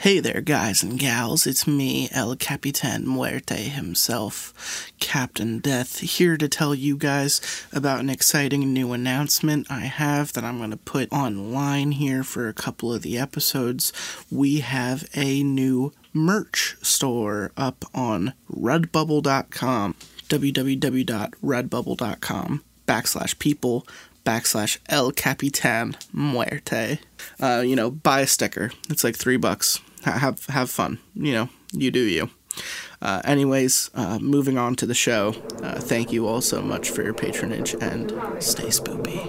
Hey there, guys and gals. It's me, El Capitan Muerte himself, Captain Death, here to tell you guys about an exciting new announcement I have that I'm going to put online here for a couple of the episodes. We have a new merch store up on redbubble.com, www.redbubble.com backslash people backslash El Capitan Muerte. Uh, you know, buy a sticker. It's like three bucks. Ha- have have fun. You know, you do you. Uh, anyways, uh, moving on to the show. Uh, thank you all so much for your patronage and stay spoopy.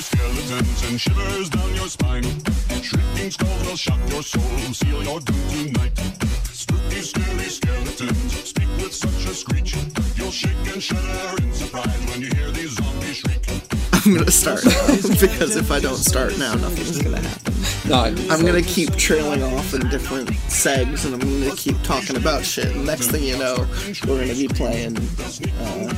Skeletons and shivers down your spine. Shrieking skulls will shock your soul, seal your doom tonight. Spooky, scary skeletons speak with such a screech. You'll shake and shudder in surprise when you hear these zombies. I'm gonna start because if I don't start now, nothing's gonna happen. No, I'm gonna keep trailing off in different segs, and I'm gonna keep talking about shit. And next thing you know, we're gonna be playing uh,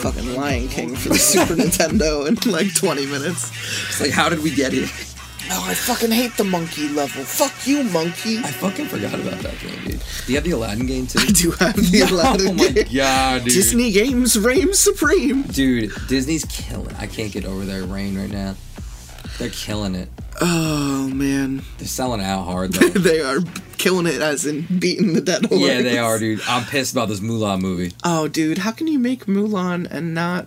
fucking Lion King for the Super Nintendo in like 20 minutes. It's like, how did we get here? Oh, I fucking hate the monkey level. Fuck you, monkey. I fucking forgot about that game, dude. Do you have the Aladdin game too? I do have the oh Aladdin oh my game. god, dude. Disney games reign supreme. Dude, Disney's killing. I can't get over their reign right now. They're killing it. Oh man, They're selling out hard though. they are killing it as in beating the dead horse. yeah, they are, dude. I'm pissed about this Mulan movie. Oh, dude, how can you make Mulan and not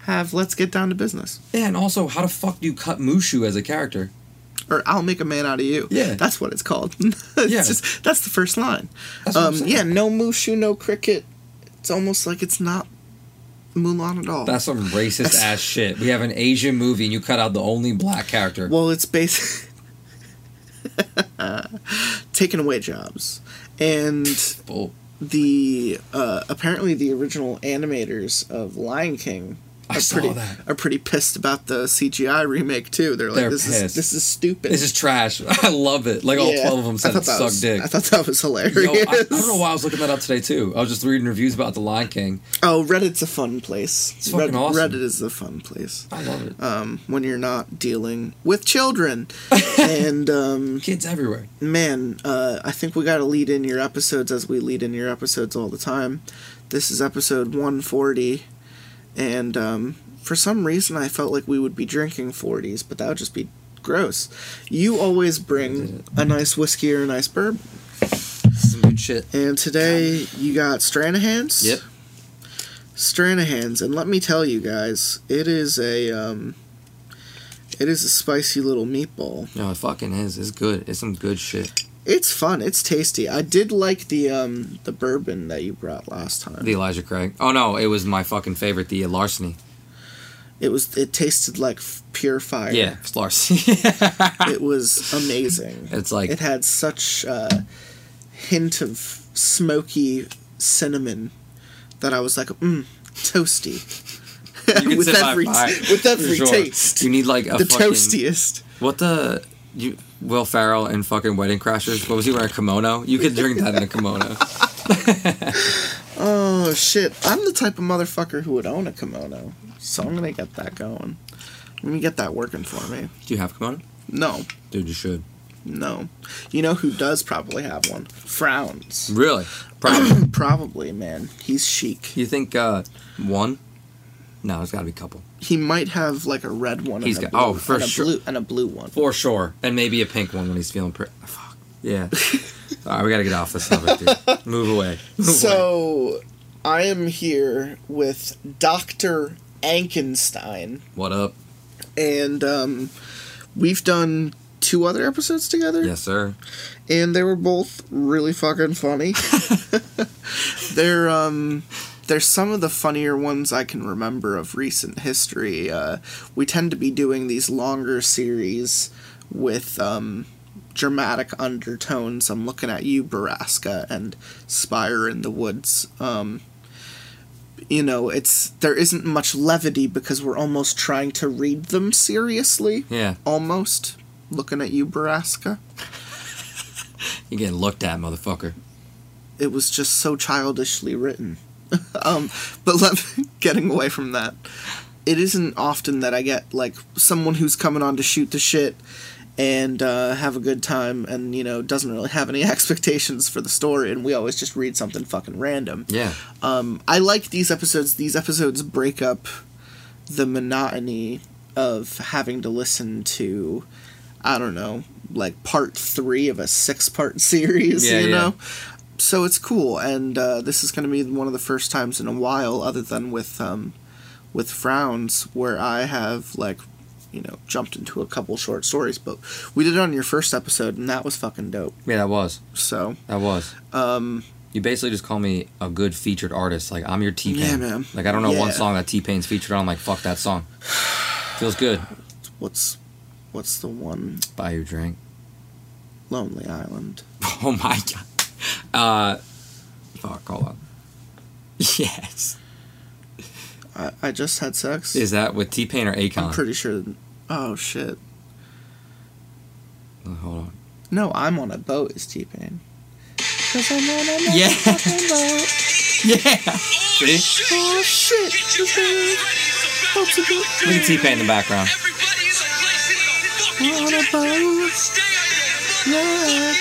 have Let's Get Down to Business? Yeah, and also, how the fuck do you cut Mushu as a character? Or I'll make a man out of you. Yeah. that's what it's called. it's Yeah. just that's the first line. That's what I'm Um, yeah, no Mushu, no cricket. It's almost like it's not Mulan at all. That's some racist That's- ass shit. We have an Asian movie and you cut out the only black character. well, it's based taking away jobs, and Bull. the uh, apparently the original animators of Lion King I are saw pretty that. are pretty pissed about the CGI remake too. They're like, They're this is this is stupid. This is trash. I love it. Like all Yeah, 12 of them said it sucked was- dick. I thought that was hilarious. Yo, I, I don't know why I was looking that up today too. I was just reading reviews about The Lion King. Oh, Reddit's a fun place. It's fucking Red- awesome. Reddit is a fun place. I love it. Um, when you're not dealing with children, and um, Kids everywhere. man, uh, I think we got to lead in your episodes as we lead in your episodes all the time. This is episode 140, and um, for some reason I felt like we would be drinking 40s, but that would just be gross. You always bring a nice whiskey or a nice bourbon, Some good shit. and today you got Stranahan's. Yep. Stranahan's, and let me tell you guys, it is a um, it is a spicy little meatball. No, it fucking is. It's good. It's some good shit. It's fun. It's tasty. I did like the um the bourbon that you brought last time. The Elijah Craig. Oh no, it was my fucking favorite. The larceny. it was it tasted like pure fire. Yeah, it's larceny. it was amazing. it's like it had such a hint of smoky cinnamon that I was like, mm, toasty. with sit by every with every sure. taste, You need like a the fucking toastiest. what the you Will Ferrell in fucking Wedding Crashers. What was he wearing? A kimono. You could drink that in a kimono. Oh shit! I'm the type of motherfucker who would own a kimono, so I'm gonna get that going. Let me get that working for me. Do you have a kimono? No, Dude, you should. no. You know who does probably have one? Frowns. Really? Probably. Probably, man. He's chic. you think uh one? No, there's got to be a couple. He might have like a red one. He's and a got- blue, oh, for and a sure. blue and a blue one. For sure. And maybe a pink one when he's feeling pretty. Fuck. Yeah. All right, we got to get off this subject, dude. Move away. Move away. So, I am here with Doctor Enkenstein, What up? and um, we've done two other episodes together. Yes, sir. and they were both really fucking funny. they're um they're some of the funnier ones I can remember of recent history. Uh, we tend to be doing these longer series with um, dramatic undertones. I'm looking at you, Borrasca, and Spire in the Woods. Um, you know, it's there isn't much levity because we're almost trying to read them seriously. Yeah. Almost looking at you, Borrasca. You're getting looked at, motherfucker. it was just so childishly written. um, but let getting away from that. it isn't often that I get like someone who's coming on to shoot the shit and uh, have a good time and you know doesn't really have any expectations for the story and we always just read something fucking random Yeah. um, I like these episodes. These episodes break up the monotony of having to listen to, I don't know, like part three of a six part series, Yeah, you yeah. know? So it's cool, and uh, this is going to be one of the first times in a while, other than with um, with frowns, where I have like, you know, jumped into a couple short stories. But we did it on your first episode, and that was fucking dope. Yeah, that was. So That was. um, You basically just call me a good featured artist. Like I'm your T Pain. Yeah, man. Like I don't know one song that T Pain's featured on. I'm like, fuck that song. Feels good. what's what's the one? Buy you drink. Lonely Island. Oh my god. Uh, fuck. Hold on. Yes. I, I just had sex. Is that with T Pain or Akon? I'm pretty sure. Oh shit! Oh, Hold on. No, I'm on a boat. Is T Pain? Cause I'm on a Yeah. boat. Yeah. See? Oh shit! Boat's a boat. Look at T Pain in the background. On a boat. Yeah, yeah,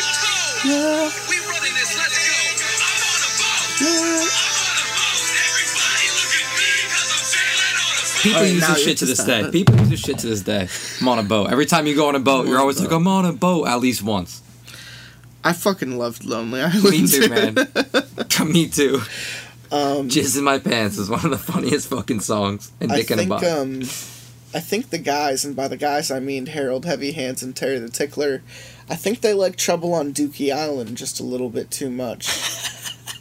yeah. People Alright, use this shit to this day. it. People use this shit to this day. I'm on a boat. Every time you go on a boat, you're always like, I'm on a boat at least once. I fucking loved Lonely Island. Me too, man. Me too. Um, Jizz in My Pants is one of the funniest fucking songs. And I Dick in a think um, I think the guys, and by the guys I mean Harold Heavy Hands and Terry the Tickler, I think they like Trouble on Dookie Island just a little bit too much,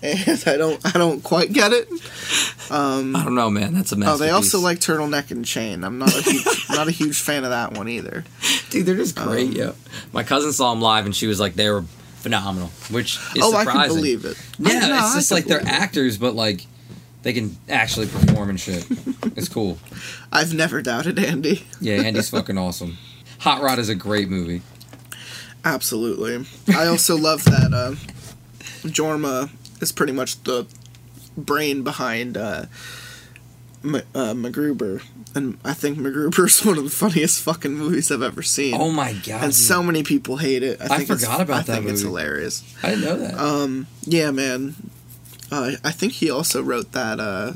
and I don't, I don't quite get it. Um, I don't know, man. That's a mess. oh, they also like Turtleneck and Chain. I'm not a huge, not a huge fan of that one either. Dude, they're just great, um, yo. My cousin saw them live, and she was like, they were phenomenal, which is oh, surprising. I can believe it. Yeah, No, it's just like they're it. actors, but like they can actually perform and shit. it's cool. I've never doubted Andy. Yeah, Andy's fucking awesome. Hot Rod is a great movie. Absolutely. I also love that uh, Jorma is pretty much the brain behind uh, M- uh, MacGruber. And I think MacGruber is one of the funniest fucking movies I've ever seen. Oh my god! and dude. so many people hate it. I, I forgot about I that think it's hilarious. I didn't know that. Um, yeah, man. Uh, I think he also wrote that uh,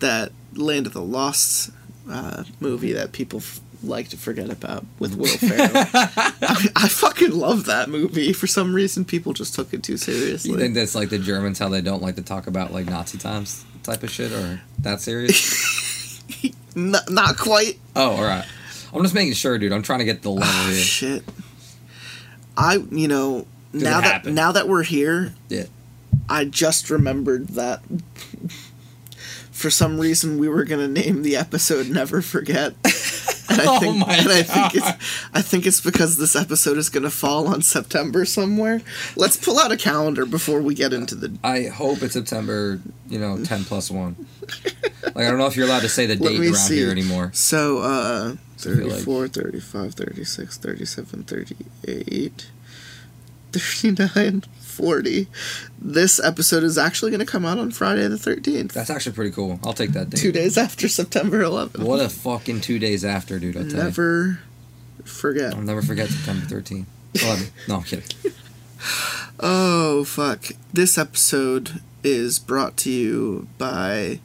that Land of the Lost uh, movie that people f- like to forget about with Will Ferrell. I, I fucking love that movie. For some reason, people just took it too seriously. you think that's like the Germans how they don't like to talk about like Nazi times type of shit, or that serious? Not quite. oh, all right. I'm just making sure, dude. I'm trying to get the level Ah, here. shit. I you know Does now that now that we're here, Yeah. I just remembered that. For some reason, we were gonna name the episode "Never Forget," and I Oh think, my and I think it's, I think it's because this episode is gonna fall on September somewhere. Let's pull out a calendar before we get into the. I hope it's September, you know, 10 plus 1. Like, I don't know if you're allowed to say the date around see. here anymore. So, uh, feel like- 34, 35, 36, 37, 38, 39, 40. This episode is actually going to come out on Friday the 13th. That's actually pretty cool. I'll take that date. two days after September 11th. What a fucking two days after, dude. I tell you. Never forget. I'll never forget September 13th. 11. No, I'm kidding. Oh, fuck. This episode is brought to you by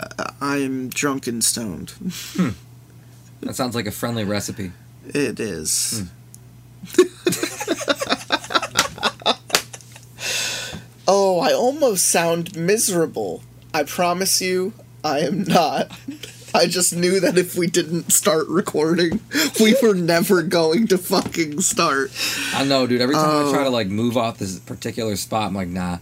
uh, I'm Drunk and Stoned. That sounds like a friendly recipe. It is. oh, I almost sound miserable. I promise you, I am not. I just knew that if we didn't start recording, we were never going to fucking start. I know, dude. Every time I try Oh. to, like, move off this particular spot, I'm like, nah.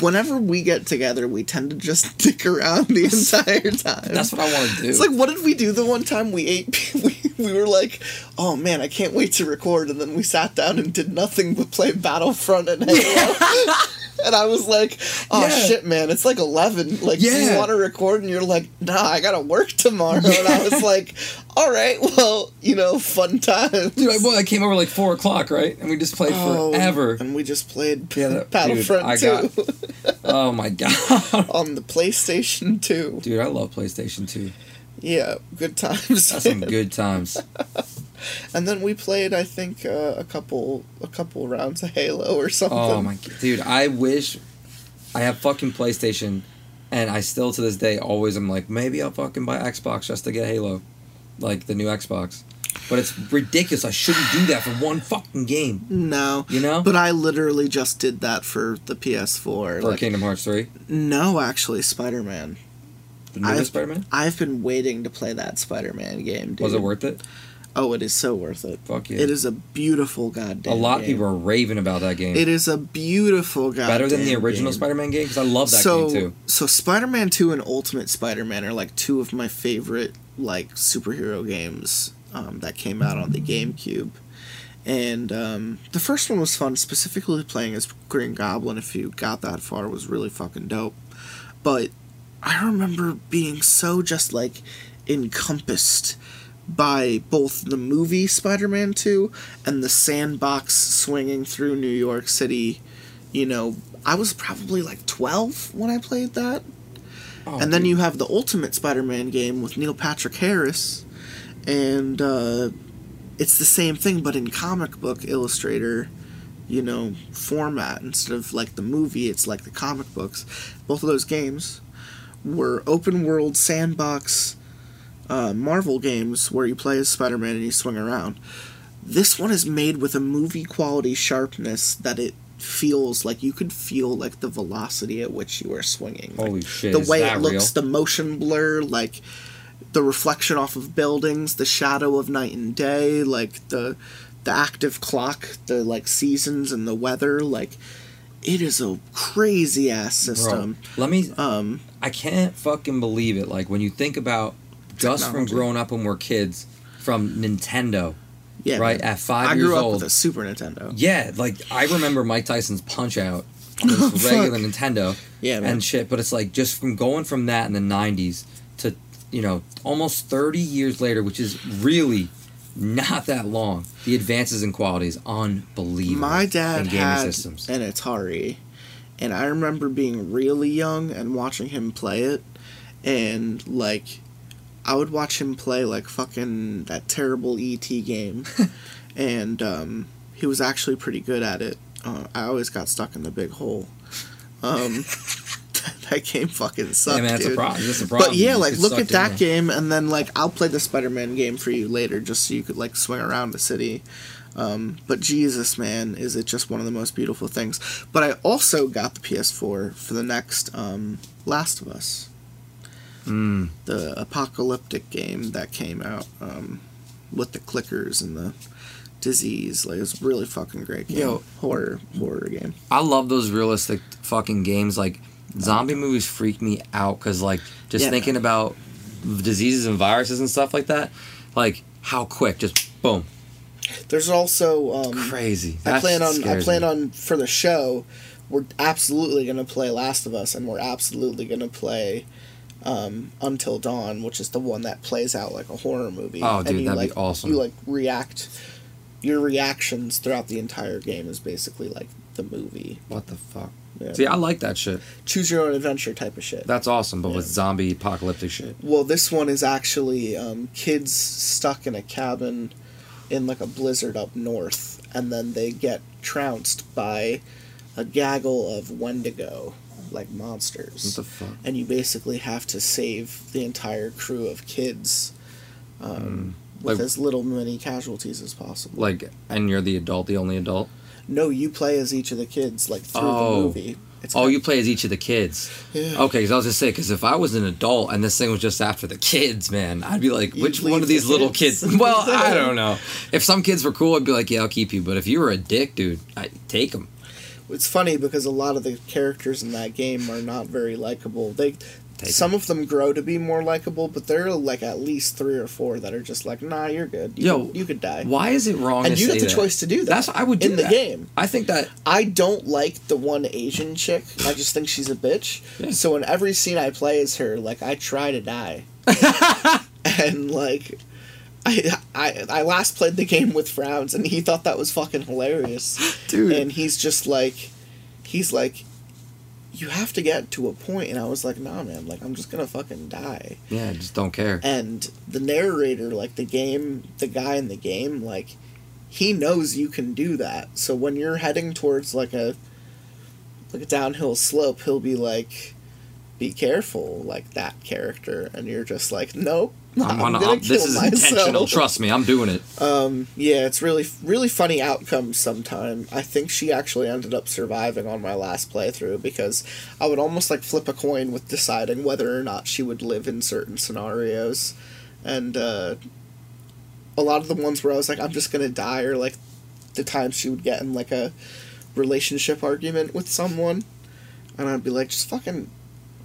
Whenever we get together, we tend to just stick around the entire time. That's what I want to do. It's like, what did we do the one time we ate? We, we were like, oh man, I can't wait to record. And then we sat down and did nothing but play Battlefront and Halo. and I was like, oh Yeah. shit, man, it's like 11. Like, do you want to record? And you're like, nah, I gotta work tomorrow. And I was like, all right, well, you know, fun time. Dude, I, well, I came over like 4 o'clock, right? And we just played oh, forever. And we just played Yeah, that- Battlefront 2 Oh, my God. on the PlayStation 2. Dude, I love PlayStation 2. Yeah, good times. That's some good times. And then we played, I think, uh, a couple a couple rounds of Halo or something. Oh my God. dude, I wish I have fucking PlayStation and I still to this day always am like, maybe I'll fucking buy Xbox just to get Halo. Like the new Xbox. But it's ridiculous. I shouldn't do that for one fucking game. No. You know? But I literally just did that for the PS4. For like, Kingdom Hearts 3. no, actually, Spider Man. The new Spider Man? I've been waiting to play that Spider Man game, dude. Was it worth it? Oh, it is so worth it. Fuck yeah. It is a beautiful goddamn. a lot of game. people are raving about that game. It is a beautiful goddamn. Game. Better than the original game. Spider Man game? Because I love that so, game too. So Spider Man Two and Ultimate Spider Man are like two of my favorite like superhero games um, that came out on the GameCube. And um, the first one was fun, specifically playing as Green Goblin. If you got that far, was really fucking dope. But I remember being so just like encompassed by both the movie Spider Man 2 and the sandbox swinging through New York City. You know, I was probably like 12 when I played that. Oh, and then dude. you have the Ultimate Spider Man game with Neil Patrick Harris. And uh, it's the same thing, but in comic book illustrator, you know, format. Instead of like the movie, it's like the comic books. Both of those games were open world sandbox uh, Marvel games where you play as Spider Man and you swing around. This one is made with a movie quality sharpness that it feels like you could feel like the velocity at which you are swinging. Like, Holy shit. the way it looks, real? the motion blur, like the reflection off of buildings, the shadow of night and day, like the the active clock, the like seasons and the weather, like it is a crazy ass Bro, system. let me. Um, I can't fucking believe it. Like when you think about us from growing up when we're kids, from Nintendo, yeah, right man. at five I years grew up old. with a Super Nintendo. Yeah, like I remember Mike Tyson's Punch Out, on this regular Nintendo, Yeah, man. and shit. But it's like just from going from that in the '90s to you know almost 30 years later, which is really not that long. The advances in quality is unbelievable. My dad had systems. an Atari, and I remember being really young and watching him play it, and like, I would watch him play like fucking that terrible ET game, and um, he was actually pretty good at it. Uh, I always got stuck in the big hole. Um, that game fucking sucked, yeah, man, that's dude. a problem. That's a problem. But yeah, like look at that there. game, and then like I'll play the Spider-Man game for you later, just so you could like swing around the city. Um, but Jesus, man, is it just one of the most beautiful things? But I also got the PS4 for the next um, Last of Us, Mm. the apocalyptic game that came out um, with the clickers and the disease. Like it's really fucking great game. Yo. horror horror game. I love those realistic fucking games. Like zombie movies freak me out because like just Yeah, thinking about diseases and viruses and stuff like that. Like how quick, just boom, There's also um, crazy. I plan on I plan me. on for the show. We're absolutely gonna play Last of Us, and we're absolutely gonna play um, Until Dawn, which is the one that plays out like a horror movie. Oh, And you, that'd be like, awesome. You like react. Your reactions throughout the entire game is basically like the movie. What the fuck? Yeah. See, I like that shit. Choose your own adventure type of shit. That's awesome, but with zombie apocalyptic shit. Well, this one is actually um, kids stuck in a cabin in like a blizzard up north, and then they get trounced by a gaggle of Wendigo, like What monsters. the fuck? and you basically have to save the entire crew of kids um, with Mm. Like- as little many casualties as possible. Like, and you're the adult, the only adult. no, you play as each of the kids, like through Oh. the movie. It's Oh, you play as each of the kids. Yeah. Okay, because I was just saying, because if I was an adult and this thing was just after the kids, man, I'd be like, which one of these the little kids. kids? Well, I don't know. If some kids were cool, I'd be like, yeah, I'll keep you. But if you were a dick, dude, I take them. It's funny because a lot of the characters in that game are not very likable. They Take some of them grow to be more likable, but there are like at least three or four that are just like, nah, you're good. You Yo, could, you could die. Why is it wrong And you get the that? choice to do that. That's I would do in the game. I think that I don't like the one Asian chick. I just think she's a bitch. Yeah. So in every scene I play as her, like I try to die. and like I, I I last played the game with Frowns and he thought that was fucking hilarious. Dude. And he's just like he's like you have to get to a point and I was like, nah man, like I'm just gonna fucking die. Yeah, I just don't care. And the narrator, like the game the guy in the game, like he knows you can do that. So when you're heading towards like a like a downhill slope, he'll be like be careful, like that character, and you're just like, nope, I'm I'm gonna, gonna I'm- this is myself. intentional. Trust me, I'm doing it. Um, yeah, it's really, really funny outcomes sometime. I think she actually ended up surviving on my last playthrough because I would almost like flip a coin with deciding whether or not she would live in certain scenarios. And, uh, a lot of the ones where I was like, I'm just gonna die, or like the times she would get in like a relationship argument with someone, and I'd be like, just fucking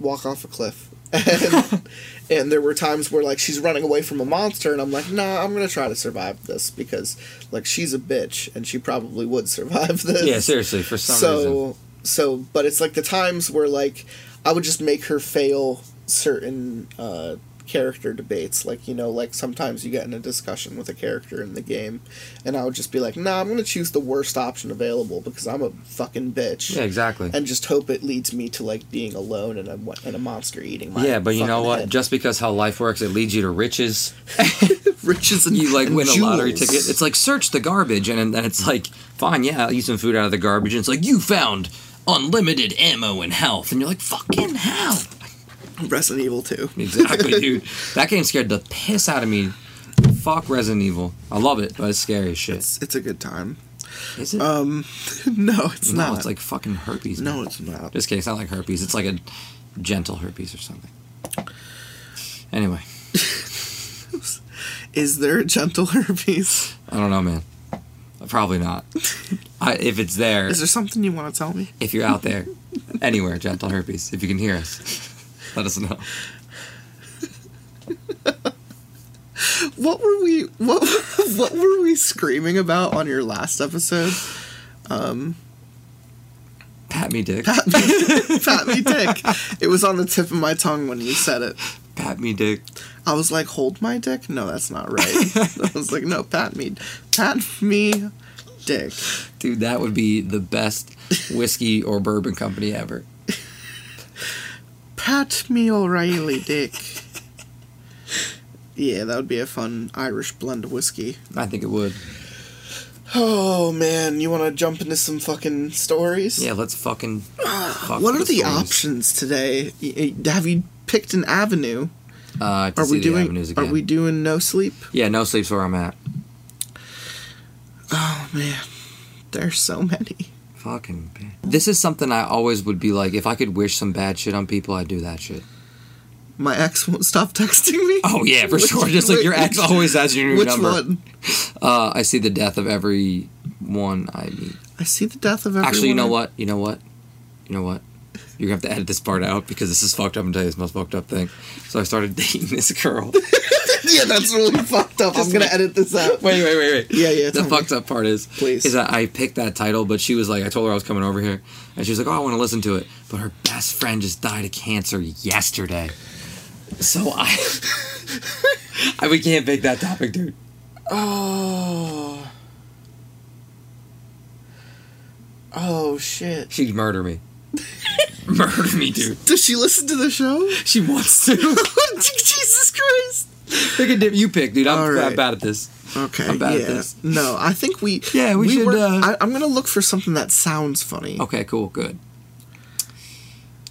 walk off a cliff. And, and there were times where like she's running away from a monster, and I'm like, nah, I'm gonna try to survive this because like she's a bitch, and she probably would survive this. Yeah, seriously, for some so reason. so, but it's like the times where like I would just make her fail certain uh, character debates. Like you know, like sometimes you get in a discussion with a character in the game, and I would just be like, nah, I'm gonna choose the worst option available because I'm a fucking bitch. Yeah, exactly. And just hope it leads me to like being alone and a and a monster eating my Yeah, but you know what? head. Just because how life works, it leads you to riches. riches and You like and win a lottery ticket. It's like search the garbage, and then it's like, fine, yeah, I'll eat some food out of the garbage. And it's like you found unlimited ammo and health, and you're like, fucking hell. Resident Evil 2. Exactly, dude. That game scared the piss out of me. Fuck Resident Evil. I love it, but it's scary as shit. It's, it's a good time. Is it? Um, no, it's no, not. it's like fucking herpes. no, it's not. Just kidding. It's not like herpes. It's like a gentle herpes or something. Anyway, Is there a gentle herpes? I don't know, man. Probably not. I, if it's there, Is there something you want to tell me? if you're out there, anywhere, gentle herpes, if you can hear us, let us know. What were we what what were we screaming about on your last episode? Um, Pat me, dick. Pat me, pat me dick. It was on the tip of my tongue when you said it. Pat me, dick. I was like, hold my dick? No, that's not right. I was like, no, pat me. Pat me dick. Dude, that would be the best whiskey or bourbon company ever. Pat me O'Reilly dick. Yeah, that would be a fun Irish blend of whiskey. I think it would. Oh man, you want to jump into some fucking stories? Yeah, let's fucking. fuck What are the stories. options today? Have you picked an avenue? Uh, I have to Are we doing? Are we doing no sleep? Yeah, no sleep's where I'm at. Oh man, there's so many. Fucking. man. This is something I always would be like, if I could wish some bad shit on people, I'd do that shit. My ex won't stop texting me. Oh yeah, for Which- sure. Just like your ex which- always has your new Which number. one? Uh, I see the death of every one I meet. I see the death of everyone. Actually, you know what? You know what? You know what? You're gonna have to edit this part out because this is fucked up and tell you this most fucked up thing. So I started dating this girl. yeah, that's really fucked up. I'm gonna wait. edit this out. wait, wait, wait, wait. Yeah, yeah. The fucked up part is, Please. is that I picked that title, but she was like, I told her I was coming over here, and she was like, "Oh, I want to listen to it," but her best friend just died of cancer yesterday. So I, I we can't pick that topic, dude. Oh. Oh shit. She'd murder me. murder me, dude. Does she listen to the show? She wants to. Jesus Christ. pick a dip. You pick, dude. I'm, right. I'm bad at this. Okay. I'm bad at yeah. this. No, I think we. Yeah, we should, were- uh, I, I'm gonna look for something that sounds funny. Okay, cool, good.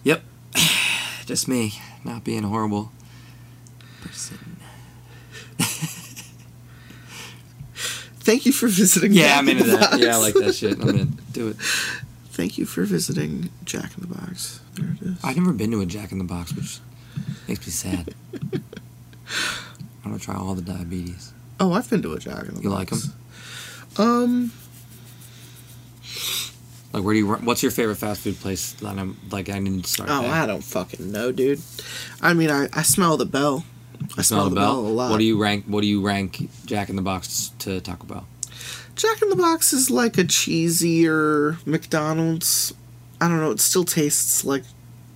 Yep. Just me not being a horrible person. Thank you for visiting. Yeah, I'm into that. Box. Yeah, I like that shit. I'm gonna do it. Thank you for visiting Jack in the Box. There it is. I've never been to a Jack in the Box, which makes me sad. I'm gonna try all the diabetes. Oh, I've been to a Jack in the Box. You like them? Um, Like, where do you? What's your favorite fast food place? That I'm like, I need to start. oh, there. I don't fucking know, dude. I mean, I, I smell the bell. I smell the bell. a lot. What do you rank? What do you rank Jack in the Box to Taco Bell? Jack in the Box is like a cheesier McDonald's. I don't know. It still tastes like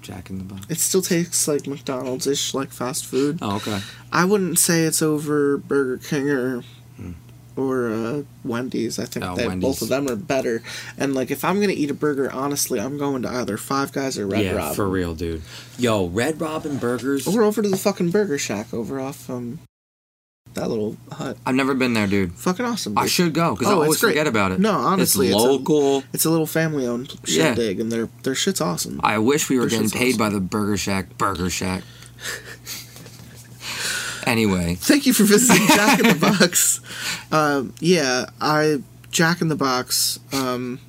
Jack in the Box. it still tastes like McDonald's ish, like fast food. Oh, okay. I wouldn't say it's over Burger King or or uh, Wendy's. I think Oh, Wendy's. both of them are better. And like, if I'm gonna eat a burger, honestly, I'm going to either Five Guys or Red yeah, Robin. for real, dude. Yo, Red Robin burgers. Or over to the fucking Burger Shack over off um that little hut. I've never been there, dude. Fucking awesome. I should go because I Oh, it's always great. forget about it. No, honestly, it's it's a- local. It's a little family owned Yeah. shindig, and their their shit's awesome. I wish we were Their getting paid awesome. by the Burger Shack. Burger Shack. anyway, Thank you for visiting Jack in the Box. Um, yeah, I Jack in the Box. Um,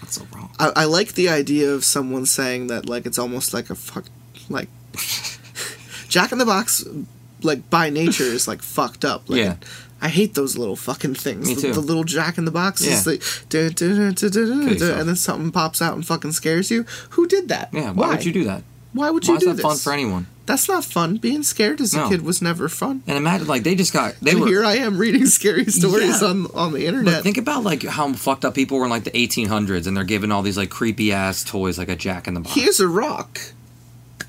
not so wrong. I, I like the idea of someone saying that like it's almost like a fuck like Jack in the Box like by nature is like fucked up. Like, Yeah. I hate those little fucking things. Me the, too. the little Jack in the Boxes. Yeah. Like, and then something pops out and fucking scares you. Who did that? Yeah, why, would you do that? Why would you Why do that fun for anyone? That's not fun. Being scared as a No. kid was never fun. And imagine like they just got they and were. here I am reading scary stories Yeah. on on the But internet. think about like how fucked up people were in like the 1800s, and they're giving all these like creepy ass toys like a Jack in the Box. Here's a rock.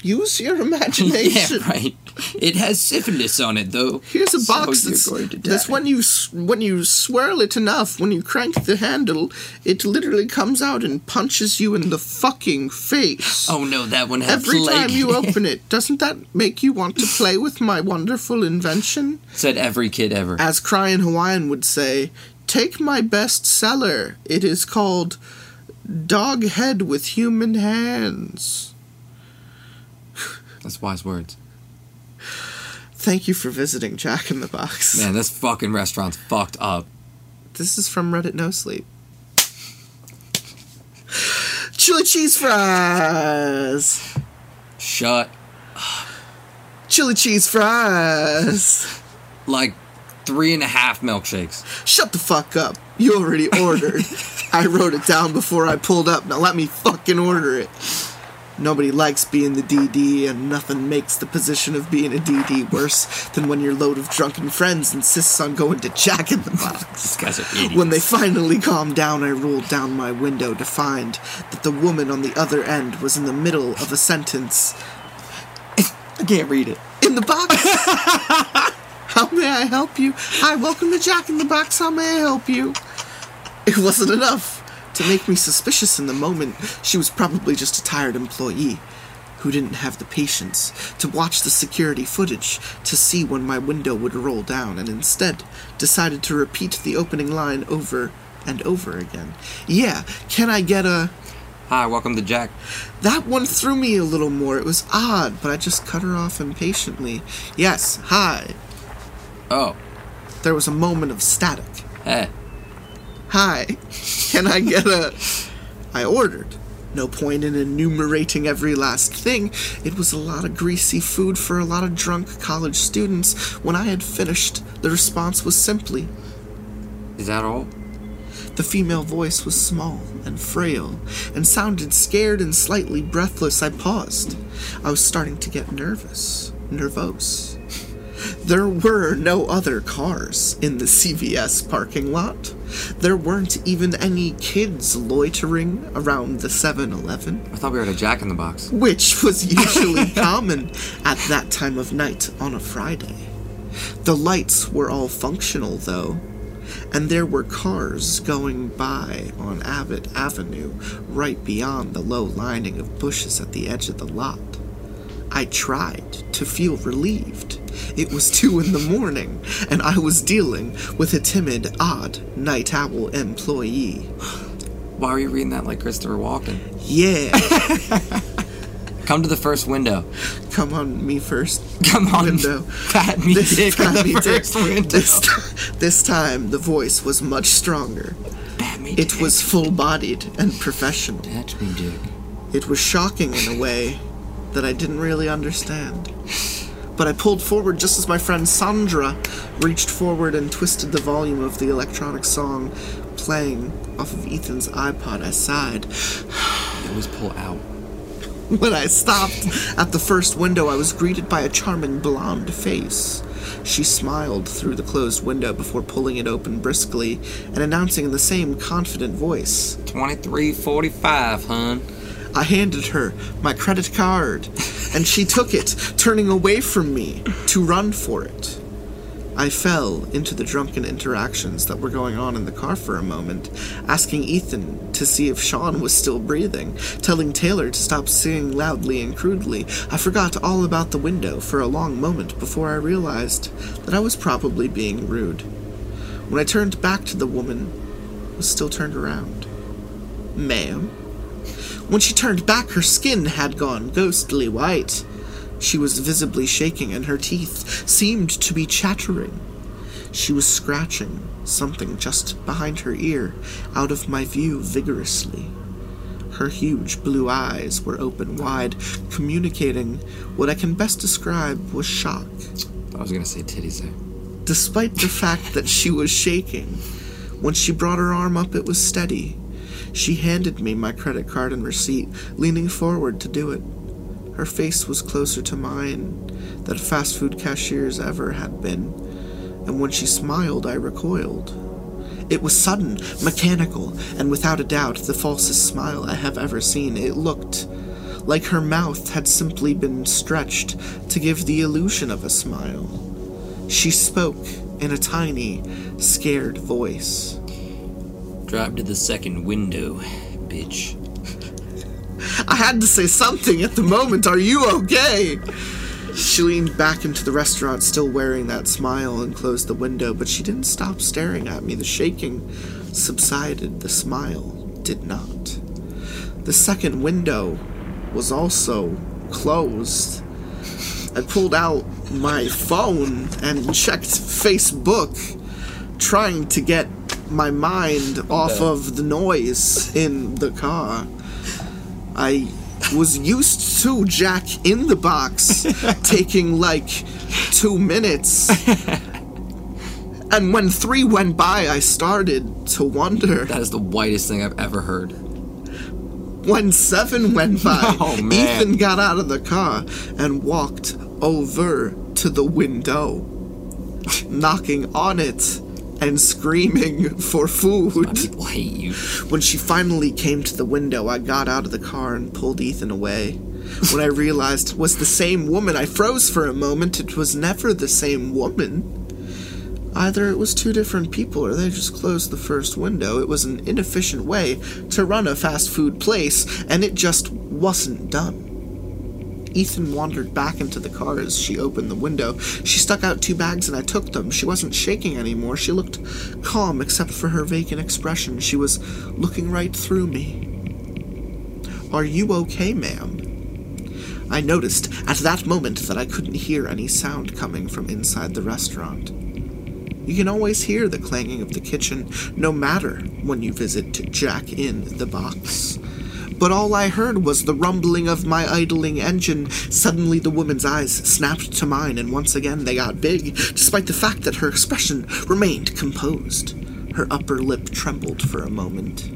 Use your imagination. yeah, right. It has syphilis on it though. Here's a So box you're that's, going to that's die. when you when you swirl it enough, when you crank the handle, it literally comes out and punches you in the fucking face. Oh no, that one had Every plague. time you open it, doesn't that make you want to play with my wonderful invention? Said every kid ever. As Crying Hawaiian would say, take my best seller. It is called Dog Head with Human Hands. That's wise words. Thank you for visiting Jack in the Box. Man, this fucking restaurant's fucked up. This is from Reddit No Sleep. Chili cheese fries. Shut. Chili cheese fries. Like three and a half milkshakes. Shut the fuck up. You already ordered. I wrote it down before I pulled up. Now let me fucking order it. Nobody likes being the DD, and nothing makes the position of being a DD worse than when your load of drunken friends insists on going to Jack in the Box. These guys are idiots. When they finally calmed down, I rolled down my window to find that the woman on the other end was in the middle of a sentence. I can't read it. In the box! How may I help you? Hi, welcome to Jack in the Box. How may I help you? It wasn't enough to make me suspicious in the moment. She was probably just a tired employee who didn't have the patience to watch the security footage to see when my window would roll down and instead decided to repeat the opening line over and over again. Yeah, can I get a. Hi, welcome to Jack. That one threw me a little more. It was odd, but I just cut her off impatiently. Yes, hi. Oh, There was a moment of static. hey. Hi, can I get a. I ordered. No point in enumerating every last thing. It was a lot of greasy food for a lot of drunk college students. When I had finished, the response was simply Is that all? the female voice was small and frail and sounded scared and slightly breathless. I paused. I was starting to get nervous, nervous. There were no other cars in the CVS parking lot. There weren't even any kids loitering around the 7 Eleven, I thought we were at a Jack in the Box. which was usually common at that time of night on a Friday. The lights were all functional, though, and there were cars going by on Abbott Avenue right beyond the low lining of bushes at the edge of the lot. I tried to feel relieved. It was two in the morning, and I was dealing with a timid, odd night owl employee. Why were you reading that like Christopher Walken? Yeah, Come to the first window. come on me first. Come on, Window. pat me dick pat the me first dick. window. This, this time, the voice was much stronger. Pat me It dick. was full bodied and professional. Touch me dick. It was shocking in a way that I didn't really understand. But I pulled forward just as my friend Sandra reached forward and twisted the volume of the electronic song playing off of Ethan's iPod. I sighed. You always pull out. When I stopped at the first window, I was greeted by a charming blonde face. She smiled through the closed window before pulling it open briskly and announcing in the same confident voice. 2345, hun. I handed her my credit card, and she took it, turning away from me to run for it. I fell into the drunken interactions that were going on in the car for a moment, asking Ethan to see if Sean was still breathing, telling Taylor to stop singing loudly and crudely. I forgot all about the window for a long moment before I realized that I was probably being rude. When I turned back to the woman, was still turned around. Ma'am? When she turned back, her skin had gone ghostly white. She was visibly shaking, and her teeth seemed to be chattering. She was scratching something just behind her ear out of my view vigorously. Her huge blue eyes were open wide, communicating what I can best describe was shock. I was gonna say titties there. Despite the fact that she was shaking, when she brought her arm up, it was steady. She handed me my credit card and receipt, leaning forward to do it. Her face was closer to mine than fast food cashiers ever had been, and when she smiled, I recoiled. It was sudden, mechanical, and without a doubt the falsest smile I have ever seen. It looked like her mouth had simply been stretched to give the illusion of a smile. She spoke in a tiny, scared voice. Drive to the second window, bitch. I had to say something at the moment. Are you okay? She leaned back into the restaurant, still wearing that smile, and closed the window, but she didn't stop staring at me. The shaking subsided, the smile did not. The second window was also closed. I pulled out my phone and checked Facebook, trying to get my mind off of the noise in the car. I was used to Jack in the box taking like two minutes. And when three went by, I started to wonder. That is the whitest thing I've ever heard. When seven went by, Oh. Ethan got out of the car and walked over to the window, knocking on it and screaming for food. People hate you. When she finally came to the window, I got out of the car and pulled Ethan away. When I realized it was the same woman, I froze for a moment. It was never the same woman. Either it was two different people or they just closed the first window. It was an inefficient way to run a fast food place, and it just wasn't done. Ethan wandered back into the car as she opened the window. She stuck out two bags and I took them. She wasn't shaking anymore. She looked calm except for her vacant expression. She was looking right through me. Are you okay, ma'am? I noticed at that moment that I couldn't hear any sound coming from inside the restaurant. You can always hear the clanging of the kitchen, no matter when you visit to Jack in the Box. But all I heard was the rumbling of my idling engine. Suddenly, the woman's eyes snapped to mine, and once again they got big, despite the fact that her expression remained composed. Her upper lip trembled for a moment.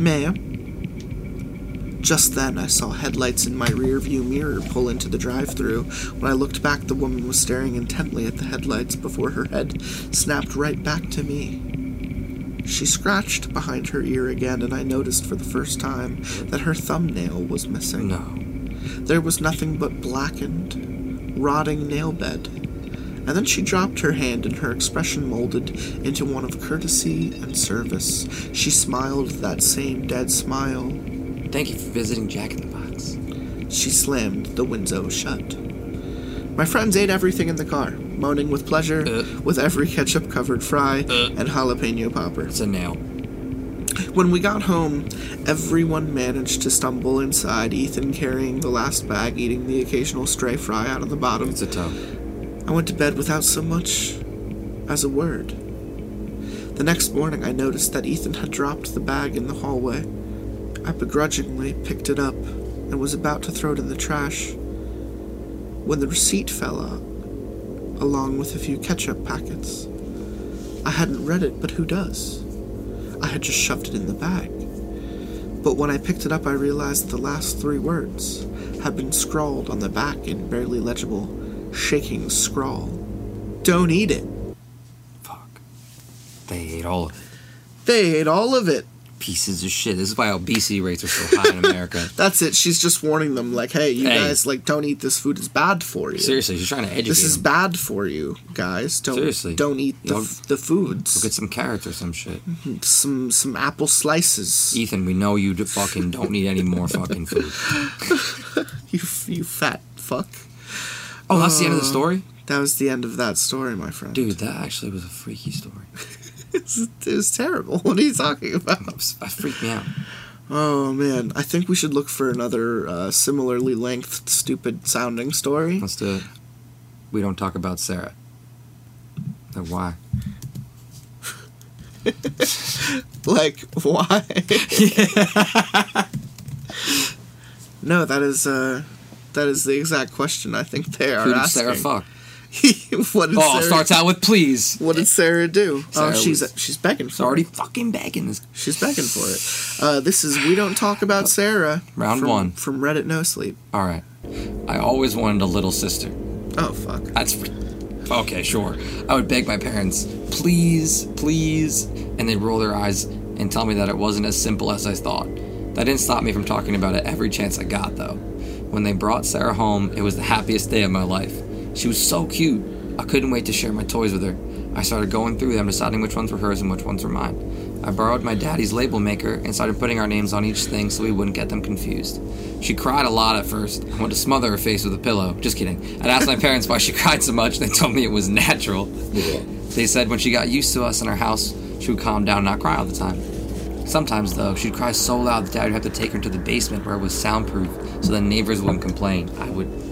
Ma'am? Just then, I saw headlights in my rearview mirror pull into the drive through. When I looked back, the woman was staring intently at the headlights before her head snapped right back to me. She scratched behind her ear again, and I noticed for the first time that her thumbnail was missing. No. There was nothing but blackened, rotting nail bed. And then she dropped her hand, and her expression molded into one of courtesy and service. She smiled that same dead smile. Thank you for visiting Jack in the Box. She slammed the window shut. My friends ate everything in the car, moaning with pleasure Uh. with every ketchup covered fry Uh. and jalapeno popper. It's a nail. When we got home, everyone managed to stumble inside, Ethan carrying the last bag, eating the occasional stray fry out of the bottom. It's a toe. I went to bed without so much as a word. The next morning, I noticed that Ethan had dropped the bag in the hallway. I begrudgingly picked it up and was about to throw it in the trash when the receipt fell out, along with a few ketchup packets. I hadn't read it, but who does? I had just shoved it in the bag. But when I picked it up, I realized the last three words had been scrawled on the back in barely legible, shaking scrawl. Don't eat it. Fuck. They ate all of it. They ate all of it. Pieces of shit. This is why obesity rates are so high in America. That's it. She's just warning them, like, hey, you Hey. guys, like, don't eat this food. It's bad for you. Seriously, she's trying to educate This is them. bad for you, guys. Don't Seriously. don't eat the, f- the foods. Get some carrots or some shit. Mm-hmm. some some apple slices. Ethan, we know you d- fucking don't need any more fucking food. You you fat fuck. Oh, that's the end of the uh, story? That was the end of that story, my friend. Dude, that actually was a freaky story. it was, it was terrible. What are you talking about? That freaked me out. Oh man, I think we should look for another uh, similarly lengthed, stupid sounding story. Let's do it. We don't talk about Sarah. Like, why? Like why? no, that is uh, that is the exact question I think they are Who did asking. Sarah fuck? what did Oh, Sarah? starts out with please. what did Sarah do? Sarah oh, she's was- she's begging It's for already it. fucking begging. She's begging for it. Uh, this is we don't talk about Sarah. Round from, one. from Reddit No Sleep. All right. I always wanted a little sister. Oh fuck. That's okay. Sure. I would beg my parents, please, please, and they'd roll their eyes and tell me that it wasn't as simple as I thought. That didn't stop me from talking about it every chance I got, though. When they brought Sarah home, it was the happiest day of my life. She was so cute. I couldn't wait to share my toys with her. I started going through them, deciding which ones were hers and which ones were mine. I borrowed my daddy's label maker and started putting our names on each thing so we wouldn't get them confused. She cried a lot at first. I wanted to smother her face with a pillow. Just kidding. I'd asked my parents why she cried so much. They told me it was natural. They said when she got used to us in our house, she would calm down and not cry all the time. Sometimes, though, she'd cry so loud that dad would have to take her to the basement where it was soundproof so the neighbors wouldn't complain. I would.